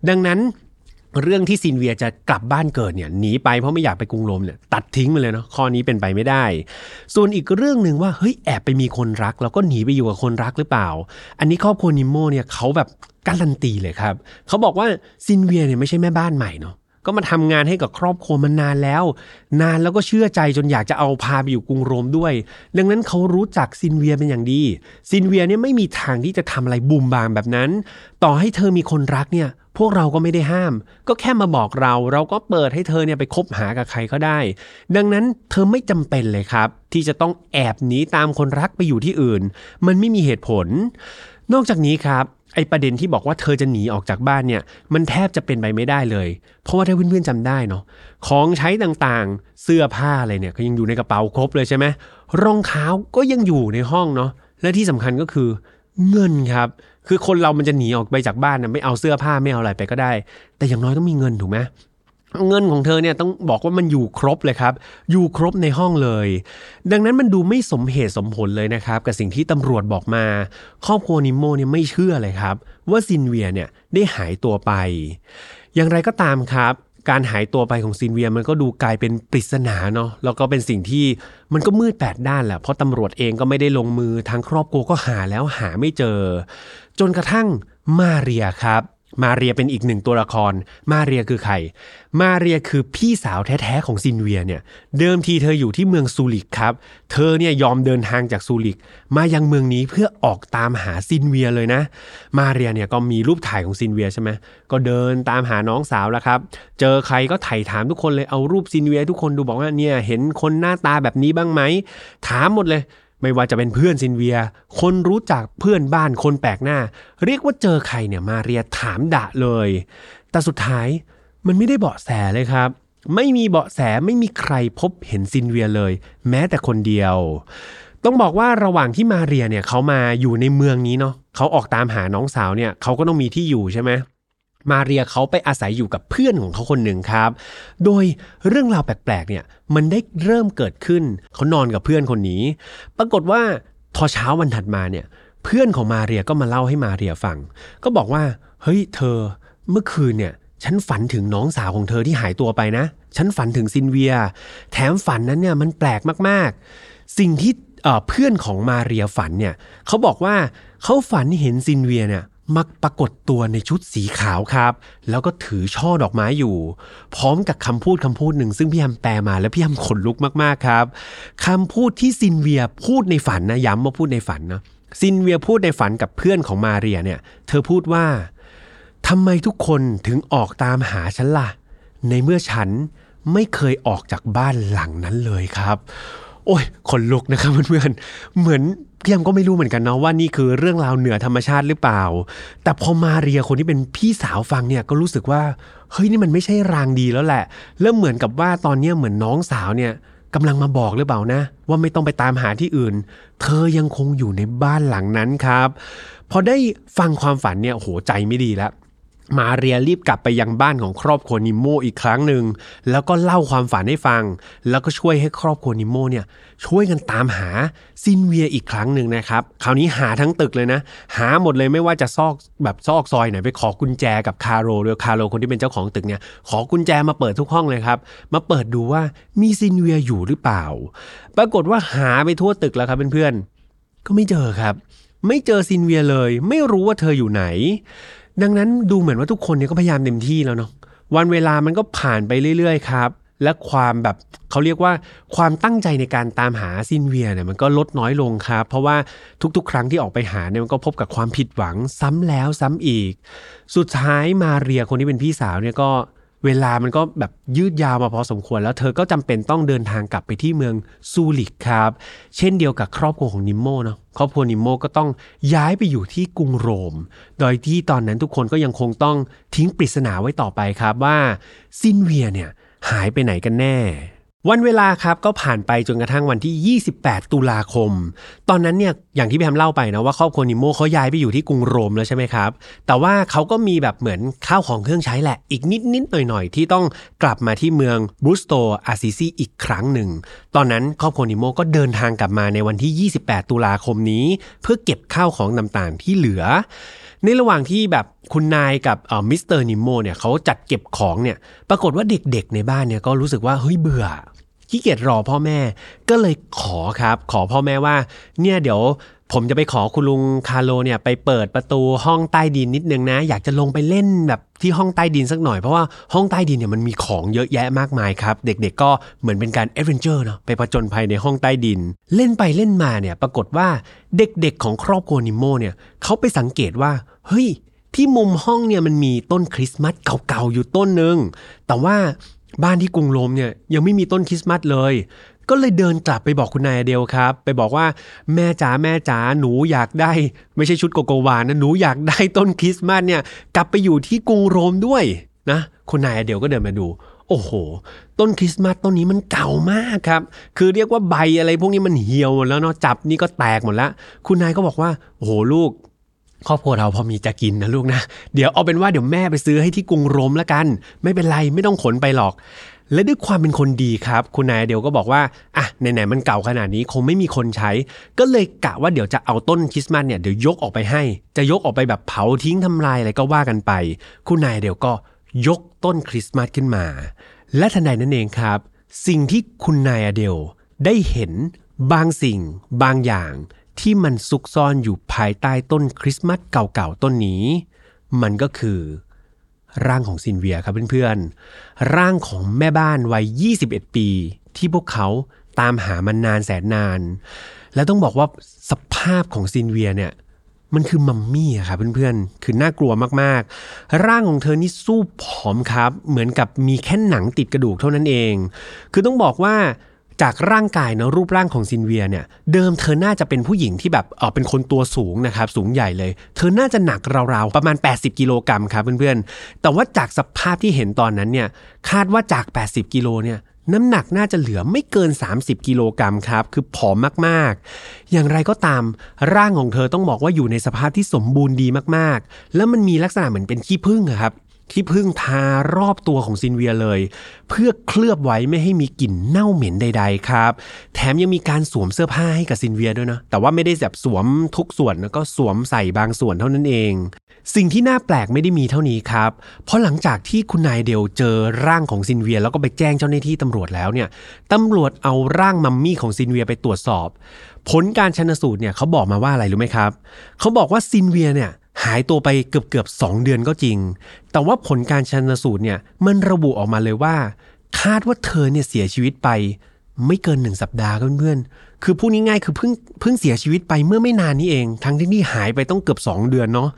ดังนั้นเรื่องที่ซินเวียจะกลับบ้านเกิดเนี่ยหนีไปเพราะไม่อยากไปกรุงโรมเนี่ยตัดทิ้งไปเลยเนาะข้อนี้เป็นไปไม่ได้ ส่วนอีกเรื่องหนึ่งว่าเฮ้ยแอบไปมีคนรัก แล้วก็หนีไปอยู่กับคนรักหรือเปล่า อันนี้ครอบครัวนิโมเนี่ยเขาแบบการันตีเลยครับเขาบอกว่าซินเวียเนี่ยไม่ใช่แม่บ้านใหม่เนาะ ก็มาทำงานให้กับครอบครัวมานานแล้ว นานแล้วก็เชื่อใจจนอยากจะเอาพาไปอยู่กรุงโรมด้วย ดังนั้นเขารู้จักซินเวียเป็นอย่างดีซินเวียเนี่ยไม่มีทางที่จะทำอะไรบุ่มบ่ามแบบนั้น ต่อให้เธอมีคนรักเนี่ยพวกเราก็ไม่ได้ห้าม ก็แค่มาบอกเรา เราก็เปิดให้เธอเนี่ยไปคบหากับใครก็ได้ ดังนั้นเธอไม่จำเป็นเลยครับ ที่จะต้องแอบหนีตามคนรักไปอยู่ที่อื่น มันไม่มีเหตุผล นอกจากนี้ครับ ไอประเด็นที่บอกว่าเธอจะหนีออกจากบ้านเนี่ย มันแทบจะเป็นไปไม่ได้เลย เพราะว่าถ้าเพื่อนๆจำได้เนาะของใช้ต่างๆเสื้อผ้าอะไรเนี่ยก็ยังอยู่ในกระเป๋าครบเลยใช่ไหมรองเท้าก็ยังอยู่ในห้องเนาะและที่สำคัญก็คือเงินครับ คือคนเรามันจะหนีออกไปจากบ้านนะไม่เอาเสื้อผ้าไม่เอาอะไรไปก็ได้ แต่อย่างน้อยต้องมีเงินถูกไหม เงินของเธอเนี่ยต้องบอกว่ามันอยู่ครบเลยครับ อยู่ครบในห้องเลย ดังนั้นมันดูไม่สมเหตุสมผลเลยนะครับ กับสิ่งที่ตำรวจบอกมา ครอบครัวนิโมเนี่ยไม่เชื่อเลยครับ ว่าซินเวียเนี่ยได้หายตัวไป อย่างไรก็ตามครับ การหายตัวไปของซินเวียมันก็ดูกลายเป็นปริศนาเนาะแล้วก็เป็นสิ่งที่มันก็มืดแปดด้านแหละเพราะตำรวจเองก็ไม่ได้ลงมือทางครอบครัวก็หาแล้วหาไม่เจอ จนกระทั่งมาเรียครับ มาเรียเป็นอีกหนึ่งตัวละคร มาเรียคือใคร มาเรียคือพี่สาวแท้ๆของซินเวียเนี่ย เดิมทีเธออยู่ที่เมืองซูริกครับ เธอเนี่ยยอมเดินทางจากซูริก มายังเมืองนี้เพื่อออกตามหาซินเวียเลยนะ มาเรียเนี่ยก็มีรูปถ่ายของซินเวียใช่ไหมก็เดินตามหาน้องสาวแล้วครับ เจอใครก็ไถ่ถามทุกคนเลย เอารูปซินเวียทุกคนดูบอกว่าเนี่ยเห็นคนหน้าตาแบบนี้บ้างไหม ถามหมดเลย ไม่ว่าจะเป็นเพื่อนซินเวีย คนรู้จักเพื่อนบ้านคนแปลกหน้า เรียกว่าเจอใครเนี่ยมาเรียถามดะเลย แต่สุดท้ายมันไม่ได้เบาะแสเลยครับ ไม่มีเบาะแสไม่มีใครพบเห็นซินเวียเลย แม้แต่คนเดียว ต้องบอกว่าระหว่างที่มาเรียเนี่ยเขามาอยู่ในเมืองนี้เนาะเขาออกตามหาน้องสาวเนี่ยเขาก็ต้องมีที่อยู่ใช่ไหม มาเรียเขาไปอาศัยอยู่กับเพื่อนของเขาคนหนึ่งครับ โดยเรื่องราวแปลกๆเนี่ยมันได้เริ่มเกิดขึ้น เขานอนกับเพื่อนคนนี้ ปรากฏว่าพอเช้าวันถัดมาเนี่ยเพื่อนของมาเรียก็มาเล่าให้มาเรียฟัง ก็บอกว่าเฮ้ยเธอเมื่อคืนเนี่ยฉันฝันถึงน้องสาวของเธอที่หายตัวไปนะ ฉันฝันถึงซินเวีย แถมฝันนั้นเนี่ยมันแปลกมากๆ สิ่งที่เอ่อเพื่อนของมาเรียฝันเนี่ยเขาบอกว่าเขาฝันเห็นซินเวียเนี่ย มักปรากฏตัวในชุดสีขาวครับ แล้วก็ถือช่อดอกไม้อยู่ พร้อมกับคำพูดคำพูดหนึ่งซึ่งพี่แฮมแปลมาแล้วพี่แฮมขนลุกมากๆครับคำพูดที่ซินเวียพูดในฝันนะย้ำว่าพูดในฝันนะซินเวียพูดในฝันกับเพื่อนของมาเรียเนี่ย เธอพูดว่าทำไมทุกคนถึงออกตามหาฉันล่ะ ในเมื่อฉันไม่เคยออกจากบ้านหลังนั้นเลยครับ โอ้ยขนลุกนะครับเพื่อนๆเหมือน พี่ยมก็ไม่รู้เหมือนกันเนาะว่านี่คือเรื่องราวเหนือธรรมชาติหรือเปล่า แต่พอมาเรียคนที่เป็นพี่สาวฟังเนี่ยก็รู้สึกว่าเฮ้ยนี่มันไม่ใช่รางดีแล้วแหละ เริ่มเหมือนกับว่าตอนนี้เหมือนน้องสาวเนี่ยกำลังมาบอกหรือเปล่านะ ว่าไม่ต้องไปตามหาที่อื่น เธอยังคงอยู่ในบ้านหลังนั้นครับ พอได้ฟังความฝันเนี่ยโหใจไม่ดีแล้ว มาเรียรีบกลับไปยังบ้านของครอบครัวนิโมอีกครั้งหนึ่งแล้วก็เล่าความฝันให้ฟัง แล้วก็ช่วยให้ครอบครัวนิโมเนี่ยช่วยกันตามหาซินเวียอีกครั้งหนึ่งนะครับคราวนี้หาทั้งตึกเลยนะ หาหมดเลยไม่ว่าจะซอกแบบซอกซอยไหนไปขอกุญแจกับคาโรโดยคาโรคนที่เป็นเจ้าของตึกเนี่ยขอกุญแจมาเปิดทุกห้องเลยครับมาเปิดดูว่ามีซินเวียอยู่หรือเปล่า ปรากฏว่าหาไปทั่วตึกแล้วครับเพื่อนๆก็ไม่เจอครับ ไม่เจอซินเวียเลย ไม่รู้ว่าเธออยู่ไหน ดังนั้นดูเหมือนว่าทุกคนเนี่ยก็พยายามเต็มที่แล้วเนาะวันเวลามันก็ผ่านไปเรื่อยๆครับ และความแบบเขาเรียกว่าความตั้งใจในการตามหาซินเวียเนี่ยมันก็ลดน้อยลงครับ เพราะว่าทุกๆ ครั้งที่ออกไปหาเนี่ยมันก็พบกับความผิดหวังซ้ำแล้วซ้ำอีก สุดท้ายมาเรียคนที่เป็นพี่สาวเนี่ยก็ เวลามันก็แบบยืดยาวมาพอสมควร แล้วเธอก็จำเป็นต้องเดินทางกลับไปที่เมืองซูริกครับ เช่นเดียวกับครอบครัวของนิมโมเนาะครอบครัวนิมโมก็ต้องย้ายไปอยู่ที่กรุงโรม โดยที่ตอนนั้นทุกคนก็ยังคงต้องทิ้งปริศนาไว้ต่อไปครับว่าซินเวียเนี่ยหายไปไหนกันแน่ วันเวลาครับก็ผ่านไปจนกระทั่งวันที่ 28 ตุลาคม ตอนนั้นเนี่ยอย่างที่พี่แฮมเล่าไปนะว่าครอบครัวนิโมเขาย้ายไปอยู่ที่กรุงโรมแล้วใช่ไหมครับ แต่ว่าเขาก็มีแบบเหมือนข้าวของเครื่องใช้แหละอีกนิดนิดหน่อยหน่อยที่ต้องกลับมาที่เมืองบรูสโตอาซิซีอีกครั้งหนึ่ง ตอนนั้นครอบครัวนิโมก็เดินทางกลับมาในวันที่ 28 ตุลาคมนี้ เพื่อเก็บข้าวของต่างๆที่เหลือ ในระหว่างที่แบบคุณนายกับมิสเตอร์นิโมเนี่ยเขาจัดเก็บของเนี่ยปรากฏว่าเด็กๆในบ้านเนี่ยก็รู้สึกว่าเฮ้ยเบื่อ ขี้เกียจรอพ่อแม่ ก็เลยขอครับ ขอพ่อแม่ว่า เนี่ยเดี๋ยวผมจะไปขอคุณลุงคาร์โลเนี่ยไปเปิดประตูห้องใต้ดินนิดนึงนะ อยากจะลงไปเล่นแบบที่ห้องใต้ดินสักหน่อยเพราะว่าห้องใต้ดินเนี่ยมันมีของเยอะแยะมากมายครับ เด็กๆก็เหมือนเป็นการ adventure เนาะไปผจญภัยในห้องใต้ดิน เล่นไปเล่นมาเนี่ยปรากฏว่าเด็กๆของครอบครัวนิโมเนี่ยเขาไปสังเกตว่าเฮ้ยที่มุมห้องเนี่ยมันมีต้นคริสต์มาสเก่าๆอยู่ต้นหนึ่งแต่ว่า บ้านที่กรุงโรมเนี่ยยังไม่มีต้นคริสต์มาสเลย ก็เลยเดินกลับไปบอกคุณนายเดลครับ ไปบอกว่าแม่จ๋าแม่จ๋าหนูอยากได้ ไม่ใช่ชุดโกโกวานะหนูอยากได้ต้นคริสต์มาสเนี่ยกลับไปอยู่ที่กรุงโรมด้วยนะคุณนายเดลก็เดินมาดูโอ้โห ต้นคริสต์มาสต้นนี้มันเก่ามากครับ คือเรียกว่าใบอะไรพวกนี้มันเหี่ยวหมดแล้วเนาะจับนี่ก็แตกหมดแล้ว คุณนายก็บอกว่า โอ้โหลูก ครอบครัวเราพอมีจะกินนะลูกนะ เดี๋ยวเอาเป็นว่าเดี๋ยวแม่ไปซื้อให้ที่กรุงโรมแล้วกัน ไม่เป็นไรไม่ต้องขนไปหรอก และด้วยความเป็นคนดีครับ คุณนายเดียวก็บอกว่าอะไหนๆมันเก่าขนาดนี้คงไม่มีคนใช้ ก็เลยกะว่าเดี๋ยวจะเอาต้นคริสต์มาสเนี่ยเดี๋ยวยกออกไปให้ จะยกออกไปแบบเผาทิ้งทำลายอะไรก็ว่ากันไป คุณนายเดียวก็ยกต้นคริสต์มาสขึ้นมา และทันใดนั้นเองครับ สิ่งที่คุณนายอเดลได้เห็นบางสิ่งบางอย่าง ที่มันซุกซ่อนอยู่ภายใต้ต้นคริสต์มาสเก่าๆต้นนี้ มันก็คือร่างของซินเวียครับเพื่อนๆ ร่างของแม่บ้านวัย 21 ปี ที่พวกเขาตามหามันนานแสนนาน และต้องบอกว่าสภาพของซินเวียเนี่ยมันคือมัมมี่อะครับเพื่อนๆ คือน่ากลัวมากๆ ร่างของเธอนี่สู้ผอมครับ เหมือนกับมีแค่หนังติดกระดูกเท่านั้นเอง คือต้องบอกว่า จากร่างกายเนะรูปร่างของซินเวียเนี่ยเดิมเธอน่าจะเป็นผู้หญิงที่แบบเออเป็นคนตัวสูงนะครับสูงใหญ่เลย เธอน่าจะหนักราวๆประมาณ 80 กิโลกรัมครับเพื่อนๆ แต่ว่าจากสภาพที่เห็นตอนนั้นเนี่ยคาดว่าจาก 80 กิโลเนี่ยน้ำหนักน่าจะเหลือไม่เกิน 30 กิโลกรัมครับ คือผอมมากๆ อย่างไรก็ตาม ร่างของเธอต้องบอกว่าอยู่ในสภาพที่สมบูรณ์ดีมากๆ แล้วมันมีลักษณะเหมือนเป็นขี้ผึ้งครับ ที่พึ่งทารอบตัวของซินเวียเลย เพื่อเคลือบไว้ไม่ให้มีกลิ่นเน่าเหม็นใด ๆ ครับ แถมยังมีการสวมเสื้อผ้าให้กับซินเวียด้วยนะ แต่ว่าไม่ได้แบบสวมทุกส่วนแล้วก็สวมใส่บางส่วนเท่านั้นเอง สิ่งที่น่าแปลกไม่ได้มีเท่านี้ครับ เพราะหลังจากที่คุณนายเดลเจอร่างของซินเวีย แล้วก็ไปแจ้งเจ้าหน้าที่ตำรวจแล้วเนี่ยตำรวจเอาร่างมัมมี่ของซินเวียไปตรวจสอบ ผลการชันสูตรเนี่ยเขาบอกมาว่าอะไรรู้ไหมครับเขาบอกว่าซินเวียเนี่ย หายตัวไปเกือบเกือบสเดือนก็จริง แต่ว่าผลการชันสูตรเนี่ยมันระบุออกมาเลยว่า คาดว่าเธอเนี่ยเสียชีวิตไป ไม่เกินหนึ่งสัปดาห์เพื่อนๆคือพูดง่ายๆคือเพิ่งเพิ่งเสียชีวิตไปเมื่อไม่นานนี้เอง ทั้งที่นี่หายไปต้องเกือบ 2 เดือนเนาะ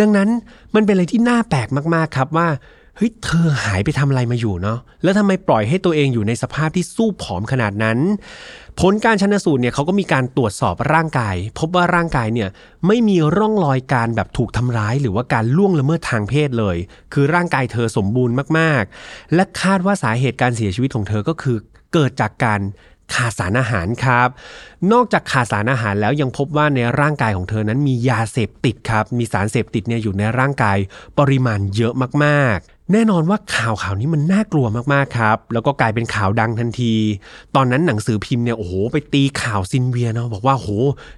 ดังนั้นมันเป็นอะไรที่น่าแปลกมากๆครับว่าเฮ้ยเธอหายไปทำอะไรมาอยู่เนาะแล้วทำไมปล่อยให้ตัวเองอยู่ในสภาพที่สู้ผอมขนาดนั้น ผลการชันสูตรเนี่ยเขาก็มีการตรวจสอบร่างกาย พบว่าร่างกายเนี่ยไม่มีร่องรอยการแบบถูกทำร้ายหรือว่าการล่วงละเมิดทางเพศเลย คือร่างกายเธอสมบูรณ์มากๆ และคาดว่าสาเหตุการเสียชีวิตของเธอก็คือเกิดจากการขาดสารอาหารครับ นอกจากขาดสารอาหารแล้วยังพบว่าในร่างกายของเธอนั้นมียาเสพติดครับ มีสารเสพติดเนี่ยอยู่ในร่างกายปริมาณเยอะมาก แน่นอนว่าข่าวข่าวนี้มันน่ากลัวมากๆครับ แล้วก็กลายเป็นข่าวดังทันที ตอนนั้นหนังสือพิมพ์เนี่ยโอ้โหไปตีข่าวซินเวียเนาะบอกว่าโห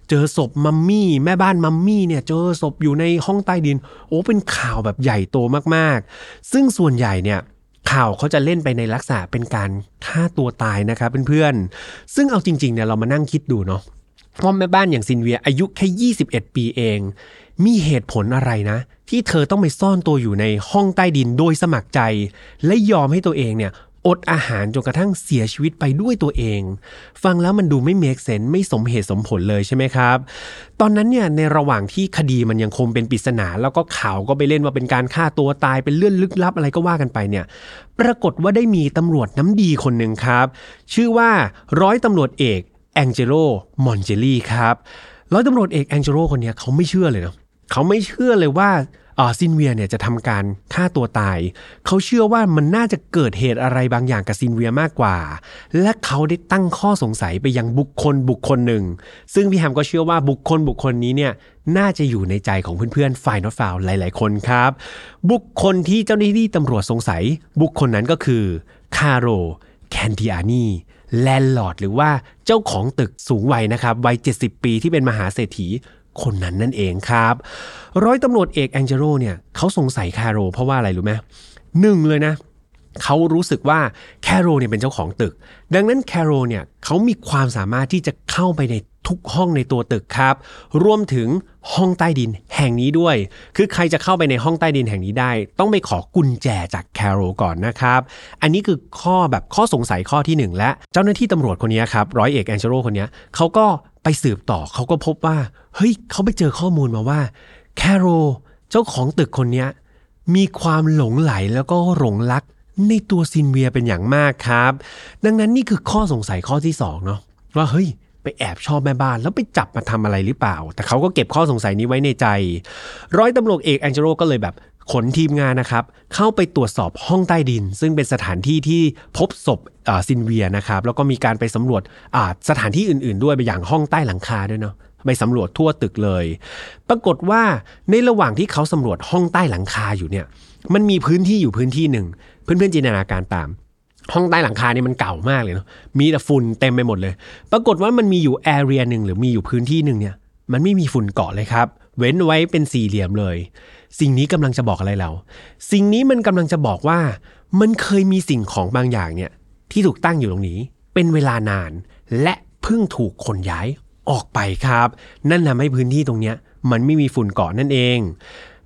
เจอศพมัมมี่แม่บ้านมัมมี่เนี่ยเจอศพอยู่ในห้องใต้ดิน โอ้เป็นข่าวแบบใหญ่โตมากๆ ซึ่งส่วนใหญ่เนี่ยข่าวเขาจะเล่นไปในลักษณะเป็นการฆ่าตัวตายนะครับเพื่อนๆ ซึ่งเอาจริงๆเนี่ยเรามานั่งคิดดูเนาะพ่อแม่บ้านอย่างซินเวียอายุแค่ 21 ปีเอง มีเหตุผลอะไรนะ ที่เธอต้องไปซ่อนตัวอยู่ในห้องใต้ดินโดยสมัครใจ และยอมให้ตัวเองเนี่ยอดอาหารจนกระทั่งเสียชีวิตไปด้วยตัวเอง ฟังแล้วมันดูไม่เมกเซนไม่สมเหตุสมผลเลยใช่ไหมครับ ตอนนั้นเนี่ยในระหว่างที่คดีมันยังคงเป็นปริศนา แล้วก็ข่าวก็ไปเล่นว่าเป็นการฆ่าตัวตายเป็นเรื่องลึกลับอะไรก็ว่ากันไปเนี่ย ปรากฏว่าได้มีตำรวจน้ำดีคนหนึ่งครับ ชื่อว่าร้อยตำรวจเอกแองเจโลมอนเจลี่ครับร้อยตำรวจเอกแองเจโลคนนี้เขาไม่เชื่อเลยเนาะ เขาไม่เชื่อเลยว่าซินเวียเนี่ยจะทำการฆ่าตัวตาย เขาเชื่อว่ามันน่าจะเกิดเหตุอะไรบางอย่างกับซินเวียมากกว่า และเขาได้ตั้งข้อสงสัยไปยังบุคคลบุคคลหนึ่ง ซึ่งพี่แฮมก็เชื่อว่าบุคคลบุคคลนี้เนี่ยน่าจะอยู่ในใจของเพื่อนๆ File Not Found หลาย ๆ คนครับ บุคคลที่เจ้าหน้าที่ตำรวจสงสัย บุคคลนั้นก็คือคาโรแคนดิอานี landlord หรือว่าเจ้าของตึกสูงวัยนะครับวัย 70 ปีที่เป็นมหาเศรษฐี คนนั้นนั่นเองครับ ร้อยตำรวจเอกแองเจโรเนี่ยเขาสงสัยคาโร เพราะว่าอะไรรู้ไหมหนึ่งเลยนะเขารู้สึกว่าแคโรเนี่ยเป็นเจ้าของตึก ดังนั้นแคโรเนี่ยเขามีความสามารถที่จะเข้าไปในทุกห้องในตัวตึกครับ รวมถึงห้องใต้ดินแห่งนี้ด้วย คือใครจะเข้าไปในห้องใต้ดินแห่งนี้ได้ ต้องไปขอกุญแจจากแคโรก่อนนะครับ อันนี้คือข้อแบบข้อสงสัยข้อที่ 1 และเจ้าหน้าที่ตำรวจคนนี้ครับร้อยเอกแองเจโรคนนี้เขาก็ไปสืบต่อเขาก็พบว่า เฮ้ยเขาไปเจอข้อมูลมาว่าแคโรเจ้าของตึกคนนี้มีความหลงไหลแล้วก็หลงรักในตัวซินเวียเป็นอย่างมากครับ ดังนั้นนี่คือข้อสงสัยข้อที่2เนาะว่าเฮ้ย ไปแอบชอบแม่บ้านแล้วไปจับมาทำอะไรหรือเปล่า แต่เขาก็เก็บข้อสงสัยนี้ไว้ในใจ ร้อยตำรวจเอกแองเจโรก็เลยแบบ ขนทีมงานนะครับ เข้าไปตรวจสอบห้องใต้ดิน ซึ่งเป็นสถานที่ที่พบศพซินเวียนะครับ แล้วก็มีการไปสำรวจสถานที่อื่น ๆ ด้วยไปอย่างห้องใต้หลังคาด้วยเนาะไปสำรวจทั่วตึกเลย ปรากฏว่าในระหว่างที่เขาสำรวจห้องใต้หลังคาอยู่เนี่ย มันมีพื้นที่อยู่พื้นที่หนึ่ง เพื่อนๆจินตนาการตาม ห้องใต้หลังคาเนี่ยมันเก่ามากเลยเนาะ มีแต่ฝุ่นเต็มไปหมดเลย ปรากฏว่ามันมีอยู่แอเรียหนึ่งหรือมีอยู่พื้นที่หนึ่งเนี่ย มันไม่มีฝุ่นเกาะเลยครับ เว้นไว้เป็นสี่เหลี่ยมเลย สิ่งนี้กำลังจะบอกอะไรเรา สิ่งนี้มันกำลังจะบอกว่า มันเคยมีสิ่งของบางอย่างเนี่ยที่ถูกตั้งอยู่ตรงนี้ เป็นเวลานาน และเพิ่งถูกขนย้ายออกไปครับ นั่นทำให้พื้นที่ตรงเนี้ย มันไม่มีฝุ่นเกาะนั่นเอง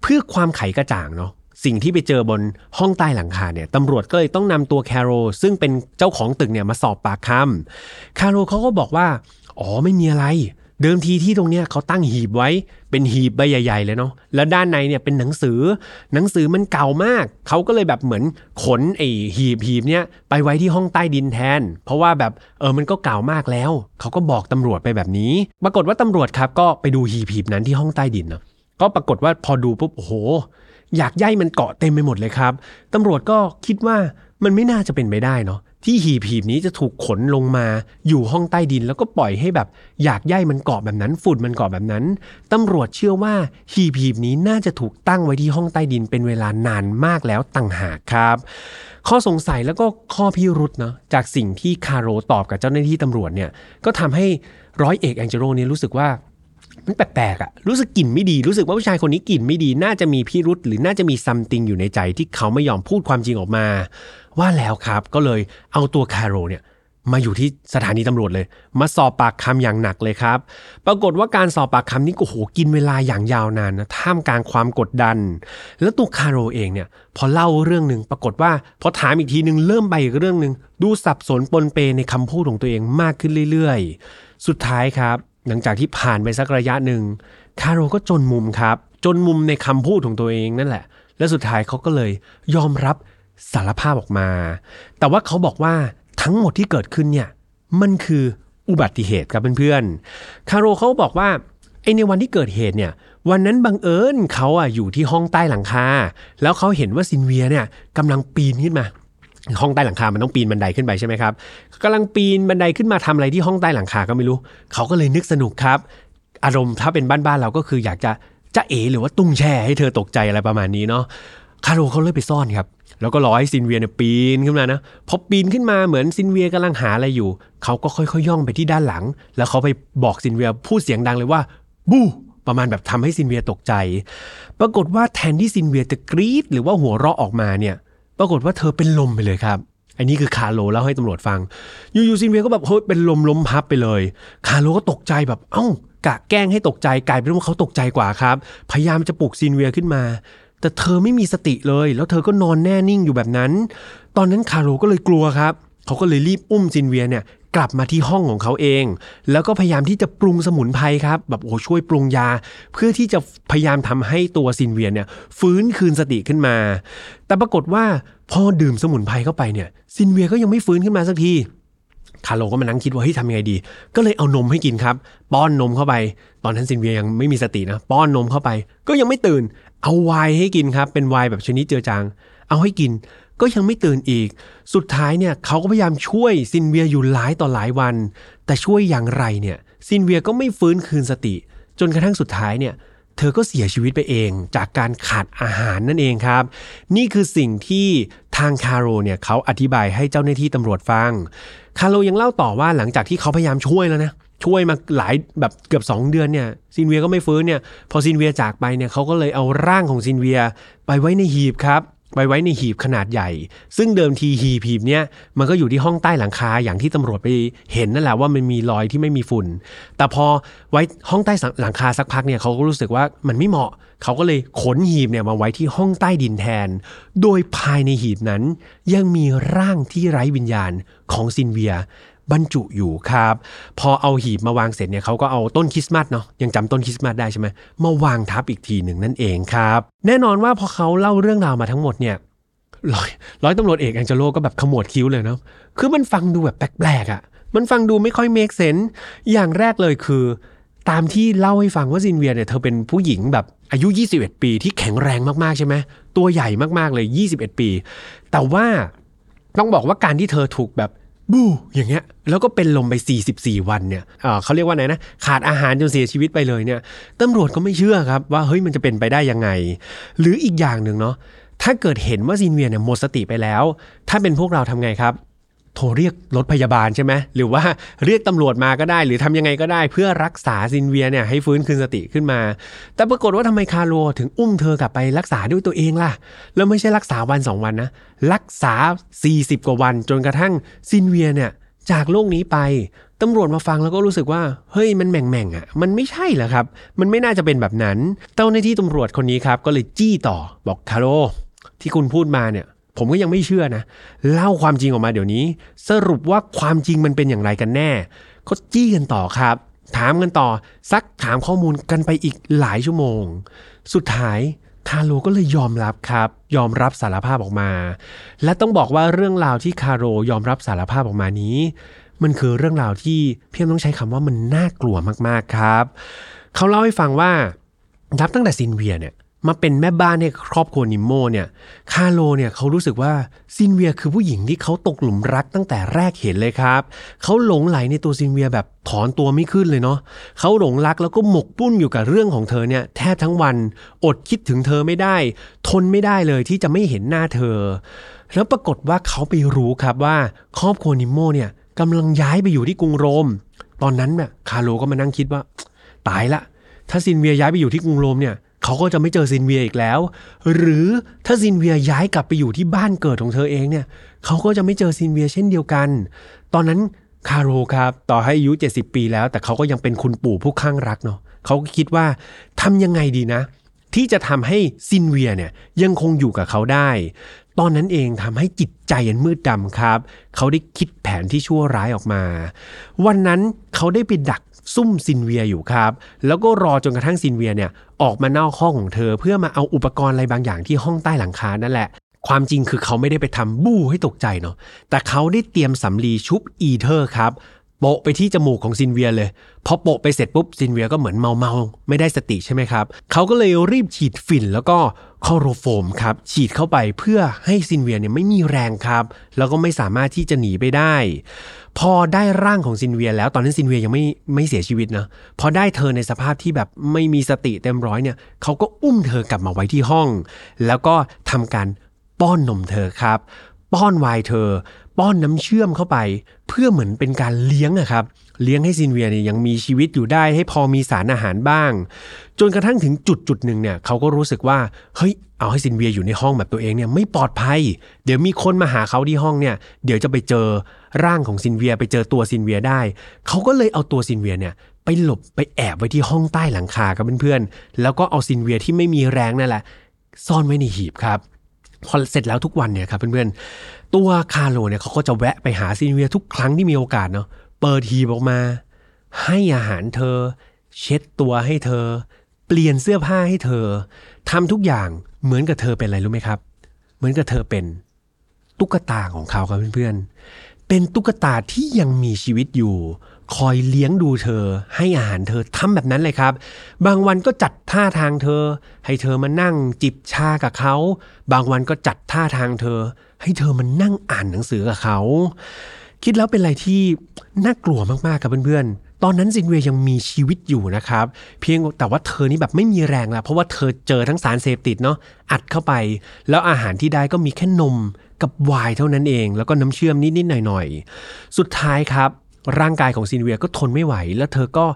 เพื่อความไขกระจ่างเนาะสิ่งที่ไปเจอบนห้องใต้หลังคาเนี่ยตำรวจก็เลยต้องนำตัวแคโรซึ่งเป็นเจ้าของตึกเนี่ยมาสอบปากคำคาโรเขาก็บอกว่า อ๋อไม่มีอะไร เดิมทีที่ตรงเนี้ยเขาตั้งหีบไว้เป็นหีบใบใหญ่ ๆ เลยเนาะแล้วด้านในเนี่ยเป็นหนังสือ หนังสือมันเก่ามาก เขาก็เลยแบบเหมือนขนไอ้หีบหีบเนี้ยไปไว้ที่ห้องใต้ดินแทน เพราะว่าแบบเออมันก็เก่ามากแล้ว เขาก็บอกตำรวจไปแบบนี้ ปรากฏว่าตำรวจครับก็ไปดูหีบหีบนั้นที่ห้องใต้ดินเนาะก็ปรากฏว่าพอดูปุ๊บโอ้โห อยากใยมันเกาะเต็มไปหมดเลยครับตำรวจก็คิดว่ามันไม่น่าจะเป็นไปได้เนาะ ที่หีบหีบนี้จะถูกขนลงมาอยู่ห้องใต้ดิน แล้วก็ปล่อยให้แบบอยากใยมันเกาะแบบนั้น ฝุ่นมันเกาะแบบนั้น ตำรวจเชื่อว่าหีบหีบนี้น่าจะถูกตั้งไว้ที่ห้องใต้ดินเป็นเวลานานมากแล้วต่างหากครับ ข้อสงสัยแล้วก็ข้อพิรุธเนาะจากสิ่งที่คาร์โรตอบกับเจ้าหน้าที่ตำรวจเนี่ยก็ทำให้ร้อยเอกแองเจโรเนี่ยรู้สึกว่ามันแปลกๆอะรู้สึกกลิ่นไม่ดี รู้สึกว่าผู้ชายคนนี้กลิ่นไม่ดี น่าจะมีพิรุธหรือน่าจะมี something อยู่ในใจที่เขาไม่ยอมพูดความจริงออกมา ว่าแล้วครับก็เลยเอาตัวคาร์โรเนี่ยมาอยู่ที่สถานีตำรวจเลย มาสอบปากคำอย่างหนักเลยครับ ปรากฏว่าการสอบปากคำนี้โอ้โหกินเวลาอย่างยาวนานนะท่ามกลางความกดดัน แล้วตัวคาร์โรเองเนี่ย พอเล่าเรื่องหนึ่งปรากฏว่าพอถามอีกทีหนึ่งเริ่มไปอีกเรื่องหนึ่งดูสับสนปนเปในคำพูดของตัวเองมากขึ้นเรื่อยๆ สุดท้ายครับ หลังจากที่ผ่านไปสักระยะหนึ่งคาร์โรก็จนมุมครับ จนมุมในคำพูดของตัวเองนั่นแหละ และสุดท้ายเขาก็เลยยอมรับ สารภาพออกมา แต่ว่าเขาบอกว่าทั้งหมดที่เกิดขึ้นเนี่ยมันคืออุบัติเหตุครับเพื่อนๆ คาร์โรเขาบอกว่าไอในวันที่เกิดเหตุเนี่ยวันนั้นบังเอิญเขาอะอยู่ที่ห้องใต้หลังคา แล้วเขาเห็นว่าซินเวียเนี่ยกำลังปีนขึ้นมา ห้องใต้หลังคา มันต้องปีนบันไดขึ้นไปใช่ไหมครับกำลังปีนบันไดขึ้นมาทำอะไรที่ห้องใต้หลังคาก็ไม่รู้ เขาก็เลยนึกสนุกครับ อารมณ์ถ้าเป็นบ้านๆเราก็คืออยากจะจ๊ะเอ๋หรือว่าตุ้งแช่ให้เธอตกใจอะไรประมาณนี้เนาะ คาโรเขาเลยไปซ่อนครับ แล้วก็รอให้ซินเวียเนี่ยปีนขึ้นมานะพอปีนขึ้นมาเหมือนซินเวียกำลังหาอะไรอยู่ เขาก็ค่อยๆย่องไปที่ด้านหลัง แล้วเขาไปบอกซินเวียพูดเสียงดังเลยว่า boo ประมาณแบบทำให้ซินเวียตกใจ ปรากฏว่าแทนที่ซินเวียจะกรี๊ดหรือว่าหัวเราะออกมาเนี่ย ปรากฏว่าเธอเป็นลมไปเลยครับ อันนี้คือคาโลเล่าให้ตำรวจฟัง อยู่ๆซินเวียก็แบบเฮ้ยเป็นลมล้มพับไปเลย คาโลก็ตกใจแบบ เอ้ากะแกล้งให้ตกใจกลายเป็นว่าเขาตกใจกว่าครับ พยายามจะปลุกซินเวียขึ้นมา แต่เธอไม่มีสติเลย แล้วเธอก็นอนแน่นิ่งอยู่แบบนั้น ตอนนั้นคาโลก็เลยกลัวครับ เขาก็เลยรีบอุ้มซินเวียเนี่ยกลับมาที่ห้องของเขาเอง แล้วก็พยายามที่จะปรุงสมุนไพรครับ แบบโอ้ช่วยปรุงยา เพื่อที่จะพยายามทำให้ตัวซินเวียเนี่ยฟื้นคืนสติขึ้นมา แต่ปรากฏว่าพอดื่มสมุนไพรเข้าไปเนี่ยซินเวียก็ยังไม่ฟื้นขึ้นมาสักทีคาโลก็มานั่งคิดว่าเฮ้ยทำยังไงดี ก็เลยเอานมให้กินครับ ป้อนนมเข้าไป ตอนนั้นซินเวียยังไม่มีสตินะ ป้อนนมเข้าไป ก็ยังไม่ตื่น เอาไวน์ให้กินครับ เป็นไวน์แบบชนิดเจือจาง เอาให้กินก็ยังไม่ตื่นอีก สุดท้ายเนี่ยเขาก็พยายามช่วยซินเวียอยู่หลายต่อหลายวัน แต่ช่วยอย่างไรเนี่ยซินเวียก็ไม่ฟื้นคืนสติ จนกระทั่งสุดท้ายเนี่ยเธอก็เสียชีวิตไปเอง จากการขาดอาหารนั่นเองครับ นี่คือสิ่งที่ทางคาโรเนี่ยเขาอธิบายให้เจ้าหน้าที่ตำรวจฟัง คาโรยังเล่าต่อว่าหลังจากที่เขาพยายามช่วยแล้วนะ ช่วยมาหลายแบบเกือบ 2 เดือนเนี่ยซินเวียก็ไม่ฟื้นเนี่ยพอซินเวียจากไปเนี่ยเขาก็เลยเอาร่างของซินเวียไปไว้ในหีบครับไปไว้ในหีบขนาดใหญ่ ซึ่งเดิมทีหีบหีบเนี่ยมันก็อยู่ที่ห้องใต้หลังคาอย่างที่ตำรวจไปเห็นนั่นแหละว่ามันมีรอยที่ไม่มีฝุ่น แต่พอไว้ห้องใต้หลังคาสักพักเนี่ยเขาก็รู้สึกว่ามันไม่เหมาะ เขาก็เลยขนหีบเนี่ยมาไว้ที่ห้องใต้ดินแทน โดยภายในหีบนั้น ยังมีร่างที่ไร้วิญญาณของซินเวีย บรรจุอยู่ครับ พอเอาหีบมาวางเสร็จเนี่ยเขาก็เอาต้นคริสต์มาสเนาะยังจำต้นคริสต์มาสได้ใช่ไหมมาวางทับอีกทีหนึ่งนั่นเองครับ แน่นอนว่าพอเขาเล่าเรื่องราวมาทั้งหมดเนี่ยร้อยร้อยตำรวจเอกแองเจโลก็แบบขมวดคิ้วเลยเนาะคือมันฟังดูแบบแปลกๆอะ่ะมันฟังดูไม่ค่อยเมคเซน s ์อย่างแรกเลยคือ ตามที่เล่าให้ฟังว่าซินเวียเนี่ยเธอเป็นผู้หญิงแบบอายุ 21 ปีที่แข็งแรงมากๆใช่ไหมตัวใหญ่มากๆเลย 21 ปี แต่ว่าต้องบอกว่าการที่เธอถูกแบบ boo อย่างเงี้ยแล้วก็เป็นลมไป 44 วันเนี่ยเขาเรียกว่าไงนะ ขาดอาหารจนเสียชีวิตไปเลยเนี่ยตำรวจก็ไม่เชื่อครับว่าเฮ้ยมันจะเป็นไปได้ยังไง หรืออีกอย่างหนึ่งเนาะถ้าเกิดเห็นว่าซินเวียเนี่ยหมดสติไปแล้ว ถ้าเป็นพวกเราทำไงครับ โทรเรียกรถพยาบาลใช่ไหมหรือว่าเรียกตำรวจมาก็ได้ หรือทำยังไงก็ได้ เพื่อรักษาซินเวียเนี่ยให้ฟื้นคืนสติขึ้นมา แต่ปรากฏว่าทำไมคาโรถึงอุ้มเธอกลับไปรักษาด้วยตัวเองล่ะ แล้วไม่ใช่รักษาวันสองวันนะ รักษา 40 กว่าวัน จนกระทั่งซินเวียเนี่ยจากโลกนี้ไปตำรวจมาฟังแล้วก็รู้สึกว่า เฮ้ยมันแหม่งๆอะ มันไม่ใช่เหรอครับ มันไม่น่าจะเป็นแบบนั้นเจ้าหน้าที่ตำรวจคนนี้ครับก็เลยจี้ต่อบอกคาโรที่คุณพูดมาเนี่ย ผมก็ยังไม่เชื่อนะ เล่าความจริงออกมาเดี๋ยวนี้ สรุปว่าความจริงมันเป็นอย่างไรกันแน่ ก็จี้กันต่อครับ ถามกันต่อ ซักถามข้อมูลกันไปอีกหลายชั่วโมง สุดท้ายคาโรก็เลยยอมรับครับ ยอมรับสารภาพออกมา และต้องบอกว่าเรื่องราวที่คาโรยอมรับสารภาพออกมานี้ มันคือเรื่องราวที่เพียงต้องใช้คำว่ามันน่ากลัวมากๆครับ เขาเล่าให้ฟังว่านับตั้งแต่ซินเวียเนี่ย มาเป็นแม่บ้านให้ครอบครัวนิมโมเนี่ย คาโลเนี่ยเขารู้สึกว่าซินเวียคือผู้หญิงที่เขาตกหลุมรักตั้งแต่แรกเห็นเลยครับ เขาหลงไหลในตัวซินเวียแบบถอนตัวไม่ขึ้นเลยเนาะ เขาหลงรักแล้วก็หมกมุ่นอยู่กับเรื่องของเธอเนี่ยแทบทั้งวัน อดคิดถึงเธอไม่ได้ ทนไม่ได้เลยที่จะไม่เห็นหน้าเธอ แล้วปรากฏว่าเขาไปรู้ครับว่าครอบครัวนิมโมเนี่ยกำลังย้ายไปอยู่ที่กรุงโรม ตอนนั้นเนี่ยคาโลก็มานั่งคิดว่า ตายละ ถ้าซินเวียย้ายไปอยู่ที่กรุงโรมเนี่ย เขาก็จะไม่เจอซินเวียอีกแล้ว หรือถ้าซินเวียย้ายกลับไปอยู่ที่บ้านเกิดของเธอเองเนี่ยเขาก็จะไม่เจอซินเวียเช่นเดียวกัน ตอนนั้นคาโรครับต่อให้อายุ 70 ปีแล้ว แต่เขาก็ยังเป็นคุณปู่ผู้คลั่งรักเนาะเขาก็คิดว่าทำยังไงดีนะ ที่จะทำให้ซินเวียเนี่ยยังคงอยู่กับเขาได้ ตอนนั้นเองทำให้จิตใจอันมืดดำครับ เขาได้คิดแผนที่ชั่วร้ายออกมา วันนั้นเขาได้ไปดัก ซุ่มซินเวียอยู่ครับ แล้วก็รอจนกระทั่งซินเวียเนี่ยออกมานอกห้องของเธอ เพื่อมาเอาอุปกรณ์อะไรบางอย่างที่ห้องใต้หลังคานั่นแหละ ความจริงคือเขาไม่ได้ไปทำ boo ให้ตกใจเนาะแต่เขาได้เตรียมสำลีชุบอีเทอร์ครับโปะไปที่จมูกของซินเวียเลยพอโปะไปเสร็จปุ๊บซินเวียก็เหมือนเมาเมาไม่ได้สติใช่ไหมครับ เขาก็เลยรีบฉีดฝิ่นแล้วก็คลอโรฟอร์มครับ ฉีดเข้าไปเพื่อให้ซินเวียเนี่ยไม่มีแรงครับ แล้วก็ไม่สามารถที่จะหนีไปได้ พอได้ร่างของซินเวียแล้วตอนนั้นซินเวียยังไม่ไม่เสียชีวิตนะพอได้เธอในสภาพที่แบบไม่มีสติเต็มร้อยเนี่ยเขาก็อุ้มเธอกลับมาไว้ที่ห้อง แล้วก็ทำการป้อนนมเธอครับ ป้อนไวน์เธอ ป้อนน้ำเชื่อมเข้าไป เพื่อเหมือนเป็นการเลี้ยงอะครับ เลี้ยงให้ซินเวียเนี่ยยังมีชีวิตอยู่ได้ให้พอมีสารอาหารบ้าง จนกระทั่งถึงจุดจุดหนึ่งเนี่ยเขาก็รู้สึกว่าเฮ้ยเอาให้ซินเวียอยู่ในห้องแบบตัวเองเนี่ยไม่ปลอดภัย เดี๋ยวมีคนมาหาเขาที่ห้องเนี่ย เดี๋ยวจะไปเจอ ร่างของซินเวียไปเจอตัวซินเวียได้ เขาก็เลยเอาตัวซินเวียเนี่ยไปหลบไปแอบไว้ที่ห้องใต้หลังคากับเพื่อนๆ แล้วก็เอาซินเวียที่ไม่มีแรงนั่นแหละ ซ่อนไว้ในหีบครับ พอเสร็จแล้วทุกวันเนี่ยครับเพื่อนๆ ตัวคาร์โลเนี่ยเขาก็จะแวะไปหาซินเวียทุกครั้งที่มีโอกาสเนาะ เปิดหีบออกมา ให้อาหารเธอ เช็ดตัวให้เธอ เปลี่ยนเสื้อผ้าให้เธอทำทุกอย่างเหมือนกับเธอเป็นอะไรรู้ไหมครับ เหมือนกับเธอเป็นตุ๊กตาของเขาครับเพื่อนๆ เป็นตุ๊กตาที่ยังมีชีวิตอยู่ คอยเลี้ยงดูเธอ ให้อาหารเธอทำแบบนั้นเลยครับ บางวันก็จัดท่าทางเธอ ให้เธอมานั่งจิบชากับเขา บางวันก็จัดท่าทางเธอ ให้เธอมานั่งอ่านหนังสือกับเขา คิดแล้วเป็นอะไรที่น่ากลัวมากๆครับเพื่อนๆ ตอนนั้นซินเวียยังมีชีวิตอยู่นะครับ เพียงแต่ว่าเธอนี่แบบไม่มีแรงแล้วเพราะว่าเธอเจอทั้งสารเสพติดเนาะอัดเข้าไป แล้วอาหารที่ได้ก็มีแค่นมกับไวน์เท่านั้นเอง แล้วก็น้ำเชื่อมนิดๆหน่อยๆ สุดท้ายครับ ร่างกายของซินเวียก็ทนไม่ไหว แล้วเธอก็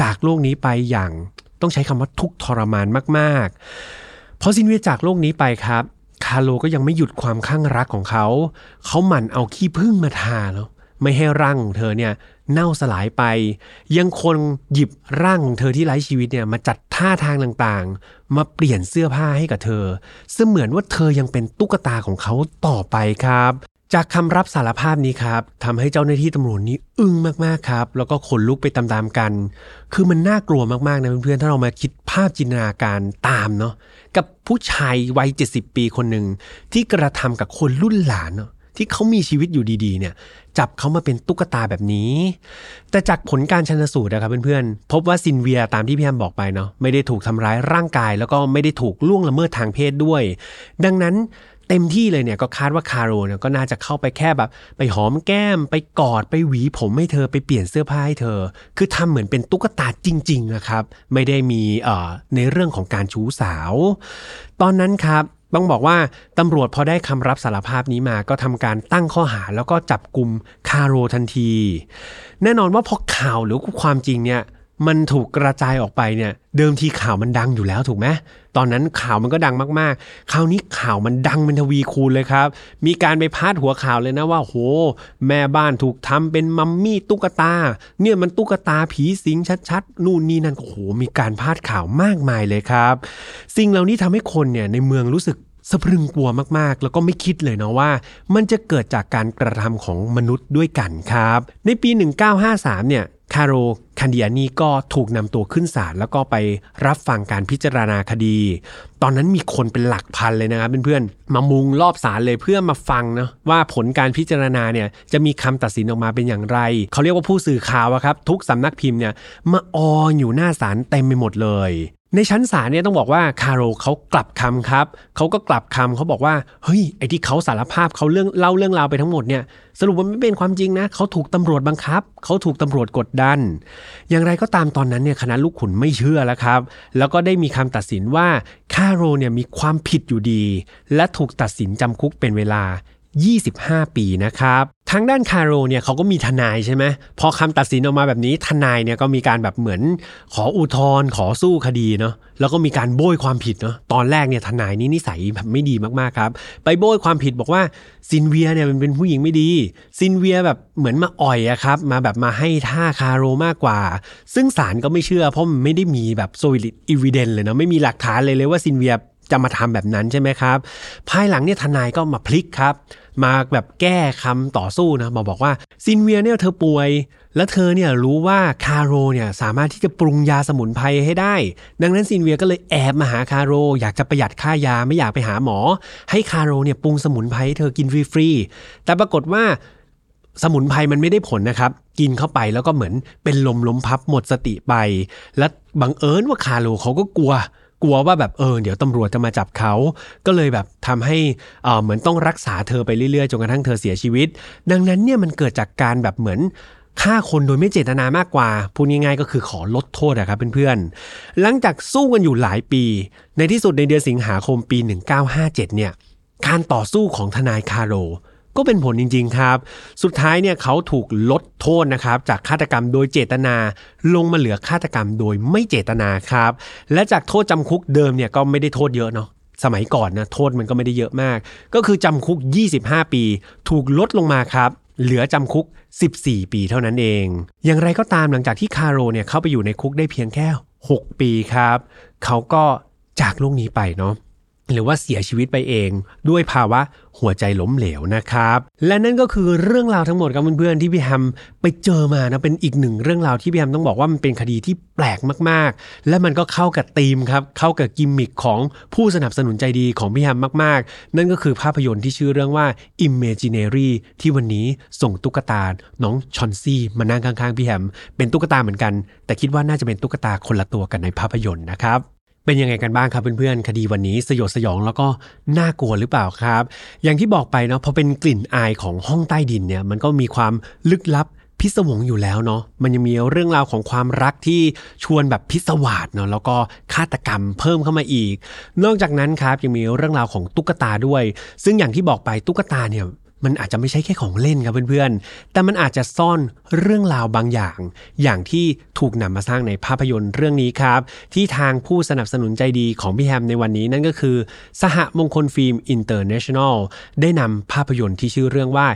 จากโลกนี้ไปอย่างต้องใช้คำว่าทุกทรมานมากๆพอซินเวียจากโลกนี้ไปครับคาโลก็ยังไม่หยุดความข้างรักของเขา เขาหมั่นเอาขี้ผึ้งมาทาแล้วไม่ให้ร่างของเธอเนี่ย เน่าสลายไป ยังคนหยิบร่างของเธอที่ไร้ชีวิตเนี่ยมาจัดท่าทางต่างๆ มาเปลี่ยนเสื้อผ้าให้กับเธอ เสมือนว่าเธอยังเป็นตุ๊กตาของเขาต่อไปครับ จากคำรับสารภาพนี้ครับทำให้เจ้าหน้าที่ตำรวจนี้อึ้งมากๆครับ แล้วก็ขนลุกไปตามๆกัน คือมันน่ากลัวมากๆนะเพื่อนๆถ้าเรามาคิดภาพจินตนาการตามเนาะกับผู้ชายวัย 70 ปีคนหนึ่งที่กระทำกับคนรุ่นหลานเนาะ ที่เขามีชีวิตอยู่ดีๆ เนี่ย จับเขามาเป็นตุ๊กตาแบบนี้ แต่จากผลการชันสูตรนะครับเพื่อนๆ พบว่าซินเวียตามที่พี่แอมบอกไปเนาะไม่ได้ถูกทำร้ายร่างกาย แล้วก็ไม่ได้ถูกล่วงละเมิดทางเพศด้วย ดังนั้นเต็มที่เลยเนี่ยก็คาดว่าคาโรเนี่ยก็น่าจะเข้าไปแค่แบบ ไปหอมแก้ม ไปกอดไปหวีผมให้เธอไปเปลี่ยนเสื้อผ้าให้เธอ คือทำเหมือนเป็นตุ๊กตาจริงๆนะครับ ไม่ได้มีเอ่อในเรื่องของการชู้สาว ตอนนั้นครับ ต้องบอกว่าตำรวจพอได้คำรับสารภาพนี้มาก็ทำการตั้งข้อหาแล้วก็จับกลุ่มคาโรทันที แน่นอนว่าพอข่าวหรือความจริงเนี่ย มันถูกกระจายออกไปเนี่ย เดิมทีข่าวมันดังอยู่แล้วถูกไหมตอนนั้นข่าวมันก็ดังมากๆ คราวนี้ข่าวมันดังเป็นทวีคูณเลยครับ มีการไปพาดหัวข่าวเลยนะว่าโห แม่บ้านถูกทำเป็นมัมมี่ตุ๊กตา เนี่ยมันตุ๊กตาผีสิงชัดๆ นู่นนี่นั่นโอ้โหมีการพาดข่าวมากมายเลยครับ สิ่งเหล่านี้ทำให้คนเนี่ยในเมืองรู้สึกสะพรึงกลัวมากๆ แล้วก็ไม่คิดเลยนะว่า มันจะเกิดจากการกระทำของมนุษย์ด้วยกันครับ ในปี 1953 เนี่ย คาโรคันดิอานีก็ถูกนำตัวขึ้นศาลแล้วก็ไปรับฟังการพิจารณาคดี ตอนนั้นมีคนเป็นหลักพันเลยนะครับเพื่อนๆมามุงรอบศาลเลยเพื่อมาฟังนะว่าผลการพิจารณาเนี่ยจะมีคำตัดสินออกมาเป็นอย่างไร เขาเรียกว่าผู้สื่อข่าวครับ ทุกสำนักพิมพ์เนี่ยมาอออยู่หน้าศาลเต็มไปหมดเลย ในชั้นศาลเนี่ยต้องบอกว่าคาโรเขากลับคำครับเขาก็กลับคำเขาบอกว่าเฮ้ยไอ้ที่เขาสารภาพเขาเรื่องเล่าเรื่องราวไปทั้งหมดเนี่ยสรุปว่าไม่เป็นความจริงนะเขาถูกตำรวจบังคับเขาถูกตำรวจกดดัน อย่างไรก็ตามตอนนั้นเนี่ยคณะลูกขุนไม่เชื่อแล้วครับ แล้วก็ได้มีคำตัดสินว่าคาโรเนี่ยมีความผิดอยู่ดี และถูกตัดสินจำคุกเป็นเวลา 25 ปีนะครับทางด้านคาโรเนี่ยเขาก็มีทนายใช่ไหมพอคำตัดสินออกมาแบบนี้ทนายเนี่ยก็มีการแบบเหมือนขออุทธรณ์ขอสู้คดีเนาะแล้วก็มีการโบ้ยความผิดเนาะตอนแรกเนี่ยทนายนี่นิสัยแบบไม่ดีมากๆครับ ไปโบ้ยความผิดบอกว่าซินเวียเนี่ยมันเป็นผู้หญิงไม่ดีซินเวียแบบเหมือนมาอ่อยอะครับมาแบบมาให้ท่าคาโรมากกว่า ซึ่งศาลก็ไม่เชื่อเพราะมันไม่ได้มีแบบ solid evidence เลยนะไม่มีหลักฐานเลยเลยว่าซินเวีย จะมาทำแบบนั้นใช่ไหมครับ ภายหลังเนี่ยทนายก็มาพลิกครับ มาแบบแก้คำต่อสู้นะมาบอกว่าซินเวียเนี่ยเธอป่วย และเธอเนี่ยรู้ว่าคาโรเนี่ยสามารถที่จะปรุงยาสมุนไพรให้ได้ ดังนั้นซินเวียก็เลยแอบมาหาคาโร อยากจะประหยัดค่ายาไม่อยากไปหาหมอ ให้คาโรเนี่ยปรุงสมุนไพรให้เธอกินฟรีๆแต่ปรากฏว่าสมุนไพรมันไม่ได้ผลนะครับ กินเข้าไปแล้วก็เหมือนเป็นลมล้มพับหมดสติไป และบังเอิญว่าคาโรเขาก็กลัว กลัวว่าแบบเออเดี๋ยวตำรวจจะมาจับเขา ก็เลยแบบทำให้เออเหมือนต้องรักษาเธอไปเรื่อยๆจนกระทั่งเธอเสียชีวิต ดังนั้นเนี่ยมันเกิดจากการแบบเหมือนฆ่าคนโดยไม่เจตนามากกว่า พูดง่ายๆก็คือขอลดโทษอะครับเพื่อนๆ หลังจากสู้กันอยู่หลายปี ในที่สุดในเดือนสิงหาคมปี 1957 เนี่ย การต่อสู้ของทนายคาโร ก็เป็นผลจริง ๆ ครับ สุดท้ายเนี่ยเขาถูกลดโทษนะครับจากฆาตกรรมโดยเจตนา ลงมาเหลือฆาตกรรมโดยไม่เจตนาครับ และจากโทษจำคุกเดิมเนี่ยก็ไม่ได้โทษเยอะเนาะสมัยก่อนนะโทษมันก็ไม่ได้เยอะมาก ก็คือจำคุก 25 ปี ถูกลดลงมาครับเหลือจำคุก 14 ปีเท่านั้นเอง อย่างไรก็ตามหลังจากที่คาโรเนี่ยเข้าไปอยู่ในคุกได้เพียงแค่ 6 ปีครับ เขาก็จากโลกนี้ไปเนาะหรือว่าเสียชีวิตไปเอง ด้วยภาวะ หัวใจล้มเหลวนะครับ และนั่นก็คือเรื่องราวทั้งหมดครับเพื่อนๆที่พี่แฮมไปเจอมานะเป็นอีกหนึ่งเรื่องราวที่พี่แฮมต้องบอกว่ามันเป็นคดีที่แปลกมากๆ และมันก็เข้ากับธีมครับเข้ากับกิมมิคของผู้สนับสนุนใจดีของพี่แฮมมากๆ นั่นก็คือภาพยนตร์ที่ชื่อเรื่องว่า Imaginary ที่วันนี้ส่งตุ๊กตาน้องชอนซี่มานั่งข้างๆพี่แฮมเป็นตุ๊กตาเหมือนกัน แต่คิดว่าน่าจะเป็นตุ๊กตาคนละตัวกันในภาพยนตร์นะครับ เป็นยังไงกันบ้างครับเพื่อนๆ คดีวันนี้สยดสยองแล้วก็น่ากลัวหรือเปล่าครับ อย่างที่บอกไปเนาะพอเป็นกลิ่นอายของห้องใต้ดินเนี่ยมันก็มีความลึกลับพิศวงอยู่แล้วเนาะมันยังมีเรื่องราวของความรักที่ชวนแบบพิศวาสเนาะแล้วก็ฆาตกรรมเพิ่มเข้ามาอีก นอกจากนั้นครับยังมีเรื่องราวของตุ๊กตาด้วย ซึ่งอย่างที่บอกไปตุ๊กตาเนี่ย มันอาจจะไม่ใช่แค่ของเล่นครับเพื่อนๆ แต่มันอาจจะซ่อนเรื่องราวบางอย่าง อย่างที่ถูกนำมาสร้างในภาพยนตร์เรื่องนี้ครับ ที่ทางผู้สนับสนุนใจดีของพี่แฮมในวันนี้นั่นก็คือ สหมงคลฟิล์มอินเตอร์เนชั่นแนลได้นำภาพยนตร์ที่ชื่อเรื่องว่า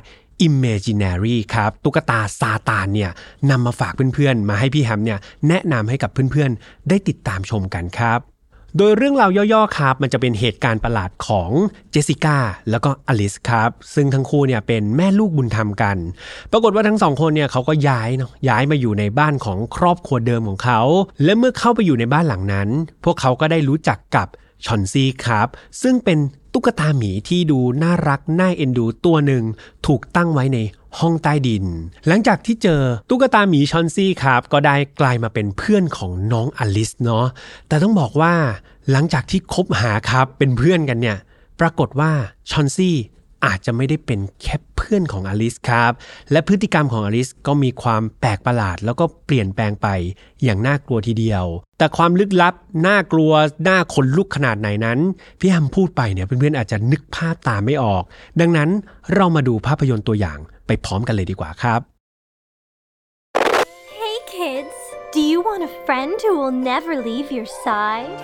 Imaginary ครับตุ๊กตาซาตานเนี่ยนำมาฝากเพื่อนๆ มาให้พี่แฮมเนี่ยแนะนำให้กับเพื่อนๆ ได้ติดตามชมกันครับ โดยเรื่องราวย่อๆครับ มันจะเป็นเหตุการณ์ประหลาดของเจสสิก้าแล้วก็อลิสครับ ซึ่งทั้งคู่เนี่ยเป็นแม่ลูกบุญธรรมกัน ปรากฏว่าทั้งสองคนเนี่ยเขาก็ย้ายเนาะย้ายมาอยู่ในบ้านของครอบครัวเดิมของเขา และเมื่อเข้าไปอยู่ในบ้านหลังนั้น พวกเขาก็ได้รู้จักกับชอนซีครับ ซึ่งเป็นตุ๊กตาหมีที่ดูน่ารักน่าเอ็นดูตัวหนึ่งถูกตั้งไว้ใน ห้องใต้ดิน หลังจากที่เจอตุ๊กตาหมีชอนซี่ครับ ก็ได้กลายมาเป็นเพื่อนของน้องอลิสเนาะแต่ต้องบอกว่าหลังจากที่คบหาครับเป็นเพื่อนกันเนี่ย ปรากฏว่าชอนซี่ อาจจะไม่ได้เป็นแค่เพื่อนของอลิสครับ และพฤติกรรมของอลิสก็มีความแปลกประหลาด แล้วก็เปลี่ยนแปลงไปอย่างน่ากลัวทีเดียว แต่ความลึกลับน่ากลัวน่าขนลุกขนาดไหนนั้น พี่แฮมพูดไปเนี่ยเพื่อนๆอาจจะนึกภาพตามไม่ออก ดังนั้นเรามาดูภาพยนตร์ตัวอย่างไปพร้อมกันเลยดีกว่าครับ Hey kids, do you want a friend who will never leave your side?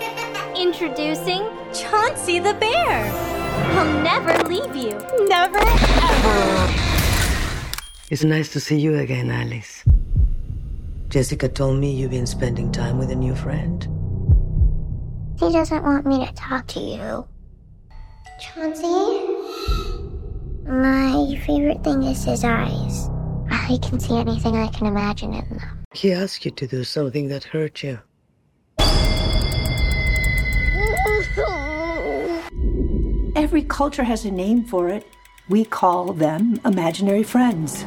Introducing Chauncey the bear. He'll never leave you. Never ever. It's nice to see you again, Alice. Jessica told me you've been spending time with a new friend. He doesn't want me to talk to you. Chauncey? My favorite thing is his eyes. I can see anything I can imagine in them. He asked you to do something that hurt you. Every culture has a name for it. We call them imaginary friends.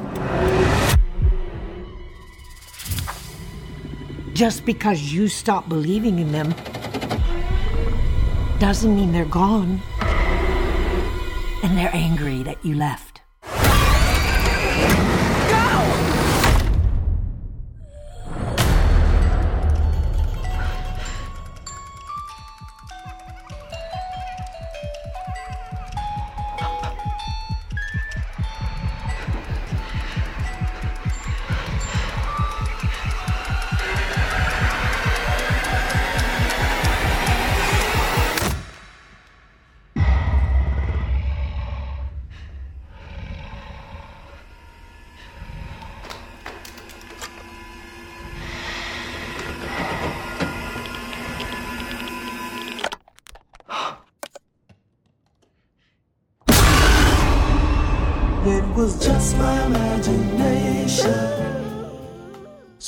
Just because you stop believing in them doesn't mean they're gone. And they're angry that you left.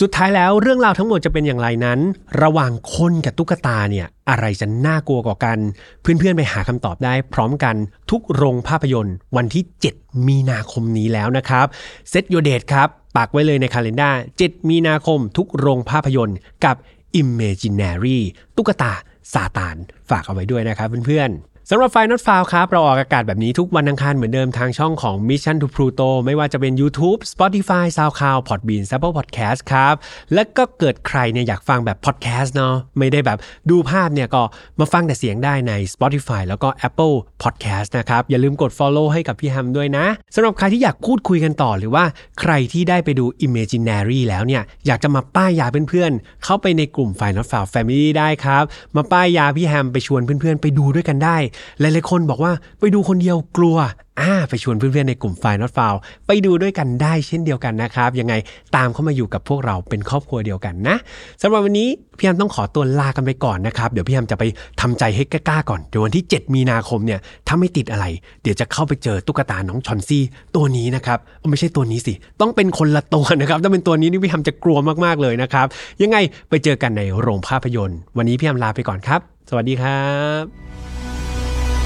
สุดท้ายแล้วเรื่องราวทั้งหมดจะเป็นอย่างไรนั้น ระหว่างคนกับตุ๊กตาเนี่ยอะไรจะน่ากลัวกว่ากัน เพื่อนๆไปหาคำตอบได้พร้อมกันทุกโรงภาพยนตร์ วันที่ 7 มีนาคมนี้แล้วนะครับเซตโยเดตครับปักไว้เลยในคาล endar 7 มีนาคมทุกโรงภาพยนตร์กับ Imaginary ตุ๊กตาซาตานฝากเอาไว้ด้วยนะครับเพื่อนๆ สำหรับไฟนอตฟาวครับ เราออกอากาศแบบนี้ทุกวันอังคารเหมือนเดิมทางช่องของ Mission to Pluto ไม่ว่าจะเป็น YouTube Spotify SoundCloud Podbean Apple Podcast ครับ และก็เกิดใครเนี่ยอยากฟังแบบ podcast เนาะไม่ได้แบบดูภาพเนี่ยก็มาฟังแต่เสียงได้ใน Spotify แล้วก็ Apple Podcast นะครับ อย่าลืมกด follow ให้กับพี่แฮมด้วยนะสำหรับใครที่อยากพูดคุยกันต่อหรือว่าใครที่ได้ไปดู Imaginary แล้วเนี่ยอยากจะมาป้ายยาเพื่อนๆเข้าไปในกลุ่ม f i n a l f i l e Family ได้ครับมาป้ายยาพี่แฮมไปชวนเพื่อนๆ ไปดูด้วยกันได้หลายๆคนบอกว่าไปดูคนเดียวกลัวอ่าไปชวนเพื่อนๆในกลุ่ม f i n a l f i l e ไปดูด้วยกันได้เช่นเดียวกันนะครับ ยังไงตามเข้ามาอยู่กับพวกเราเป็นครอบครัวเดียวกันนะสำหรับวันนี้พี่แฮมต้องขอตัวลากันไปก่อนนะครับ เดี๋ยวพี่แฮมจะไปทำใจให้กล้าๆก่อนเดี๋ยววันที่ 7 มีนาคมเนี่ยถ้าไม่ติดอะไร เดี๋ยวจะเข้าไปเจอตุ๊กตาน้องชอนซี่ตัวนี้นะครับไม่ใช่ตัวนี้สิ ต้องเป็นคนละตัวนะครับถ้าเป็นตัวนี้นี่พี่แฮมจะกลัวมากๆเลยนะครับยังไงไปเจอกันในโรงภาพยนตร์ วันนี้พี่แฮมลาไปก่อนครับ สวัสดีครับ